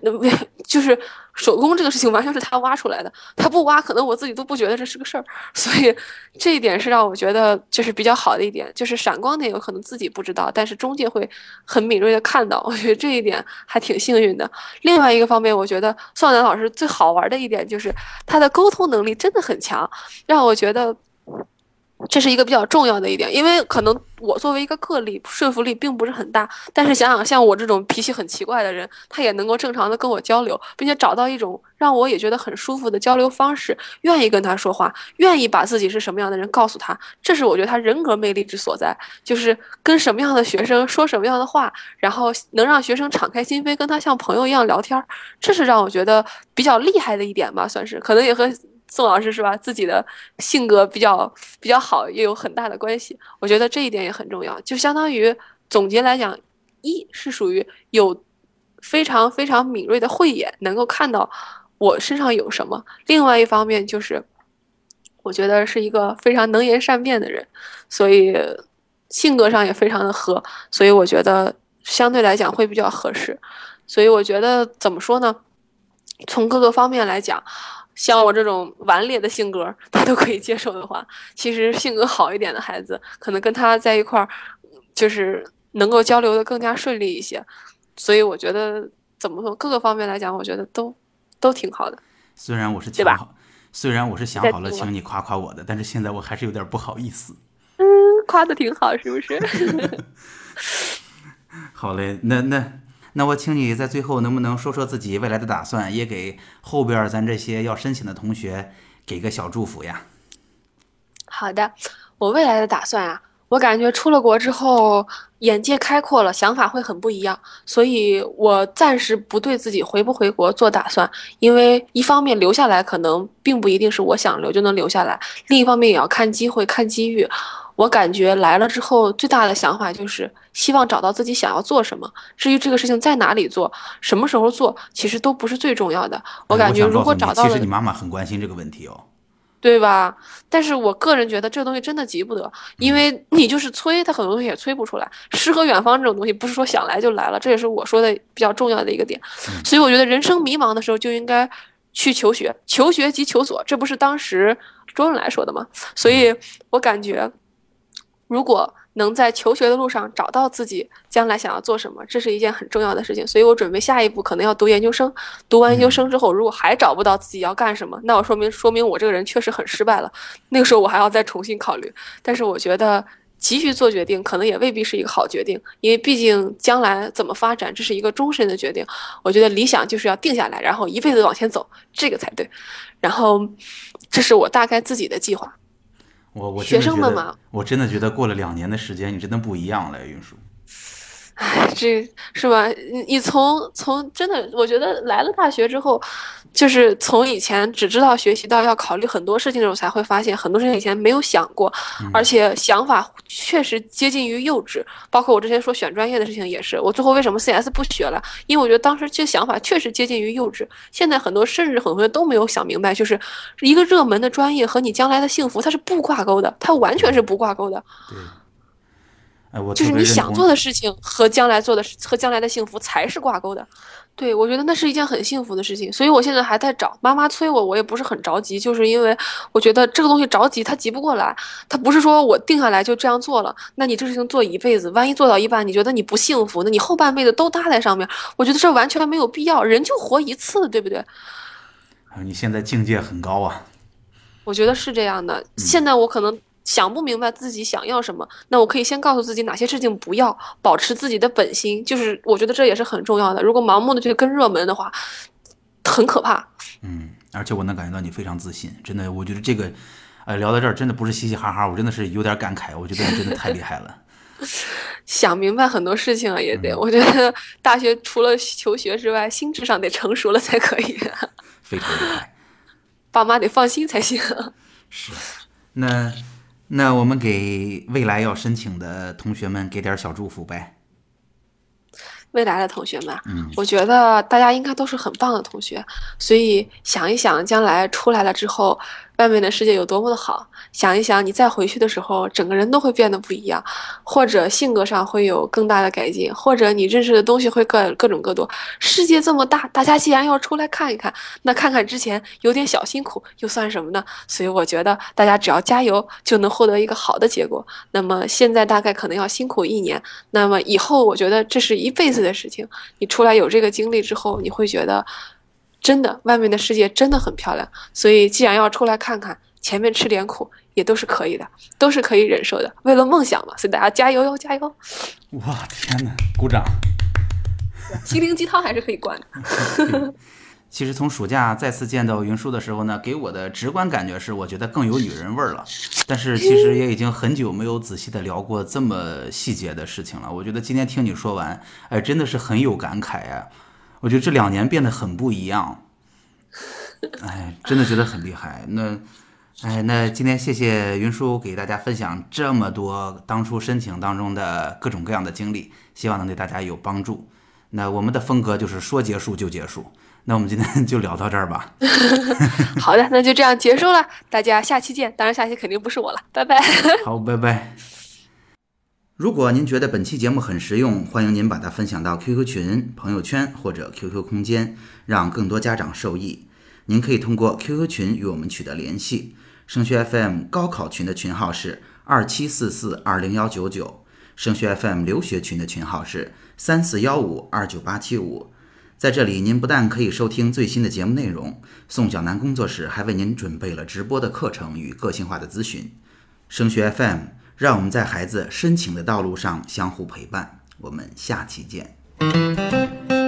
就是手工这个事情，完全是他挖出来的。他不挖，可能我自己都不觉得这是个事儿。所以这一点是让我觉得就是比较好的一点，就是闪光点有可能自己不知道，但是中介会很敏锐的看到。我觉得这一点还挺幸运的。另外一个方面，我觉得宋楠老师最好玩的一点就是他的沟通能力真的很强，让我觉得。这是一个比较重要的一点，因为可能我作为一个个例，说服力并不是很大。但是想想像我这种脾气很奇怪的人，他也能够正常的跟我交流，并且找到一种让我也觉得很舒服的交流方式，愿意跟他说话，愿意把自己是什么样的人告诉他。这是我觉得他人格魅力之所在，就是跟什么样的学生说什么样的话，然后能让学生敞开心扉，跟他像朋友一样聊天，这是让我觉得比较厉害的一点吧，算是，可能也和。宋老师是吧？自己的性格比较比较好，也有很大的关系。我觉得这一点也很重要。就相当于总结来讲，一是属于有非常非常敏锐的慧眼，能够看到我身上有什么；另外一方面就是，我觉得是一个非常能言善辩的人，所以性格上也非常的合，所以我觉得相对来讲会比较合适。所以我觉得怎么说呢？从各个方面来讲。像我这种顽劣的性格，他都可以接受的话，其实性格好一点的孩子，可能跟他在一块儿，就是能够交流的更加顺利一些。所以我觉得，怎么说，各个方面来讲，我觉得都都挺好的。虽然我是想好，虽然我是想好了请你夸夸我的，但是现在我还是有点不好意思。嗯，夸的挺好，是不是？好嘞，那那。那我请你在最后能不能说说自己未来的打算，也给后边咱这些要申请的同学给个小祝福呀？好的，我未来的打算啊，我感觉出了国之后眼界开阔了，想法会很不一样，所以我暂时不对自己回不回国做打算，因为一方面留下来可能并不一定是我想留就能留下来，另一方面也要看机会、看机遇。我感觉来了之后，最大的想法就是希望找到自己想要做什么。至于这个事情在哪里做，什么时候做，其实都不是最重要的。我感觉如果找到了，其实你妈妈很关心这个问题哦，对吧？但是我个人觉得这个东西真的急不得，因为你就是催，他很多东西也催不出来。诗和远方这种东西，不是说想来就来了，这也是我说的比较重要的一个点。所以我觉得人生迷茫的时候就应该去求学，求学即求索，这不是当时周恩来说的吗？所以我感觉。如果能在求学的路上找到自己将来想要做什么，这是一件很重要的事情。所以我准备下一步可能要读研究生。读完研究生之后，如果还找不到自己要干什么，那我说明说明我这个人确实很失败了。那个时候我还要再重新考虑。但是我觉得急于做决定，可能也未必是一个好决定，因为毕竟将来怎么发展，这是一个终身的决定。我觉得理想就是要定下来，然后一辈子往前走，这个才对。然后，这是我大概自己的计划。我我学生们嘛，我真的觉得过了两年的时间，你真的不一样了，运输。哎，这是吧？你你从从真的，我觉得来了大学之后，就是从以前只知道学习到要考虑很多事情的时候，才会发现很多事情以前没有想过，而且想法确实接近于幼稚。包括我之前说选专业的事情也是，我最后为什么 CS 不学了？因为我觉得当时这想法确实接近于幼稚。现在很多甚至很多人都没有想明白，就是一个热门的专业和你将来的幸福它是不挂钩的，它完全是不挂钩的。对。哎，我就是你想做的事情和将来做的事和将来的幸福才是挂钩的。对，我觉得那是一件很幸福的事情，所以我现在还在找。妈妈催我，我也不是很着急，就是因为我觉得这个东西着急，他急不过来。他不是说我定下来就这样做了，那你这事情做一辈子，万一做到一半，你觉得你不幸福，那你后半辈子都搭在上面，我觉得这完全没有必要。人就活一次，对不对？啊你现在境界很高啊。我觉得是这样的。现在我可能想不明白自己想要什么，那我可以先告诉自己哪些事情不要，保持自己的本心。就是我觉得这也是很重要的。如果盲目的去跟热门的话，很可怕。嗯，而且我能感觉到你非常自信，真的，我觉得这个，呃，聊到这儿真的不是嘻嘻哈哈，我真的是有点感慨，我觉得你真的太厉害了。想明白很多事情啊，也得。我觉得大学除了求学之外，心智上得成熟了才可以，非常厉害。爸妈得放心才行。是，那那我们给未来要申请的同学们给点小祝福呗。未来的同学们，我觉得大家应该都是很棒的同学，所以想一想将来出来了之后，外面的世界有多么的好，想一想你再回去的时候，整个人都会变得不一样，或者性格上会有更大的改进，或者你认识的东西会各各种各多。世界这么大，大家既然要出来看一看，那看看之前有点小辛苦又算什么呢？所以我觉得大家只要加油，就能获得一个好的结果。那么现在大概可能要辛苦一年，那么以后我觉得这是一辈子的事情。你出来有这个经历之后，你会觉得真的外面的世界真的很漂亮。所以既然要出来看看，前面吃点苦也都是可以的，都是可以忍受的。为了梦想嘛，所以大家加油哟，加油！哇，天哪，鼓掌！心灵鸡汤还是可以灌的。其实从暑假再次见到云舒的时候呢，给我的直观感觉是，我觉得更有女人味儿了。但是其实也已经很久没有仔细的聊过这么细节的事情了。我觉得今天听你说完，哎，真的是很有感慨呀。我觉得这两年变得很不一样，哎，真的觉得很厉害。那，哎，那今天谢谢云叔给大家分享这么多当初申请当中的各种各样的经历，希望能对大家有帮助。那我们的风格就是说结束就结束。那我们今天就聊到这儿吧。好的，那就这样结束了，大家下期见。当然，下期肯定不是我了，拜拜。好，拜拜。如果您觉得本期节目很实用，欢迎您把它分享到 QQ 群、朋友圈或者 QQ 空间，让更多家长受益。您可以通过 QQ 群与我们取得联系。升学 FM 高考群的群号是二七四四二零幺九九，升学 FM 留学群的群号是三四幺五二九八七五。在这里，您不但可以收听最新的节目内容，宋小南工作室还为您准备了直播的课程与个性化的咨询。升学 FM，让我们在孩子深情的道路上相互陪伴。我们下期见。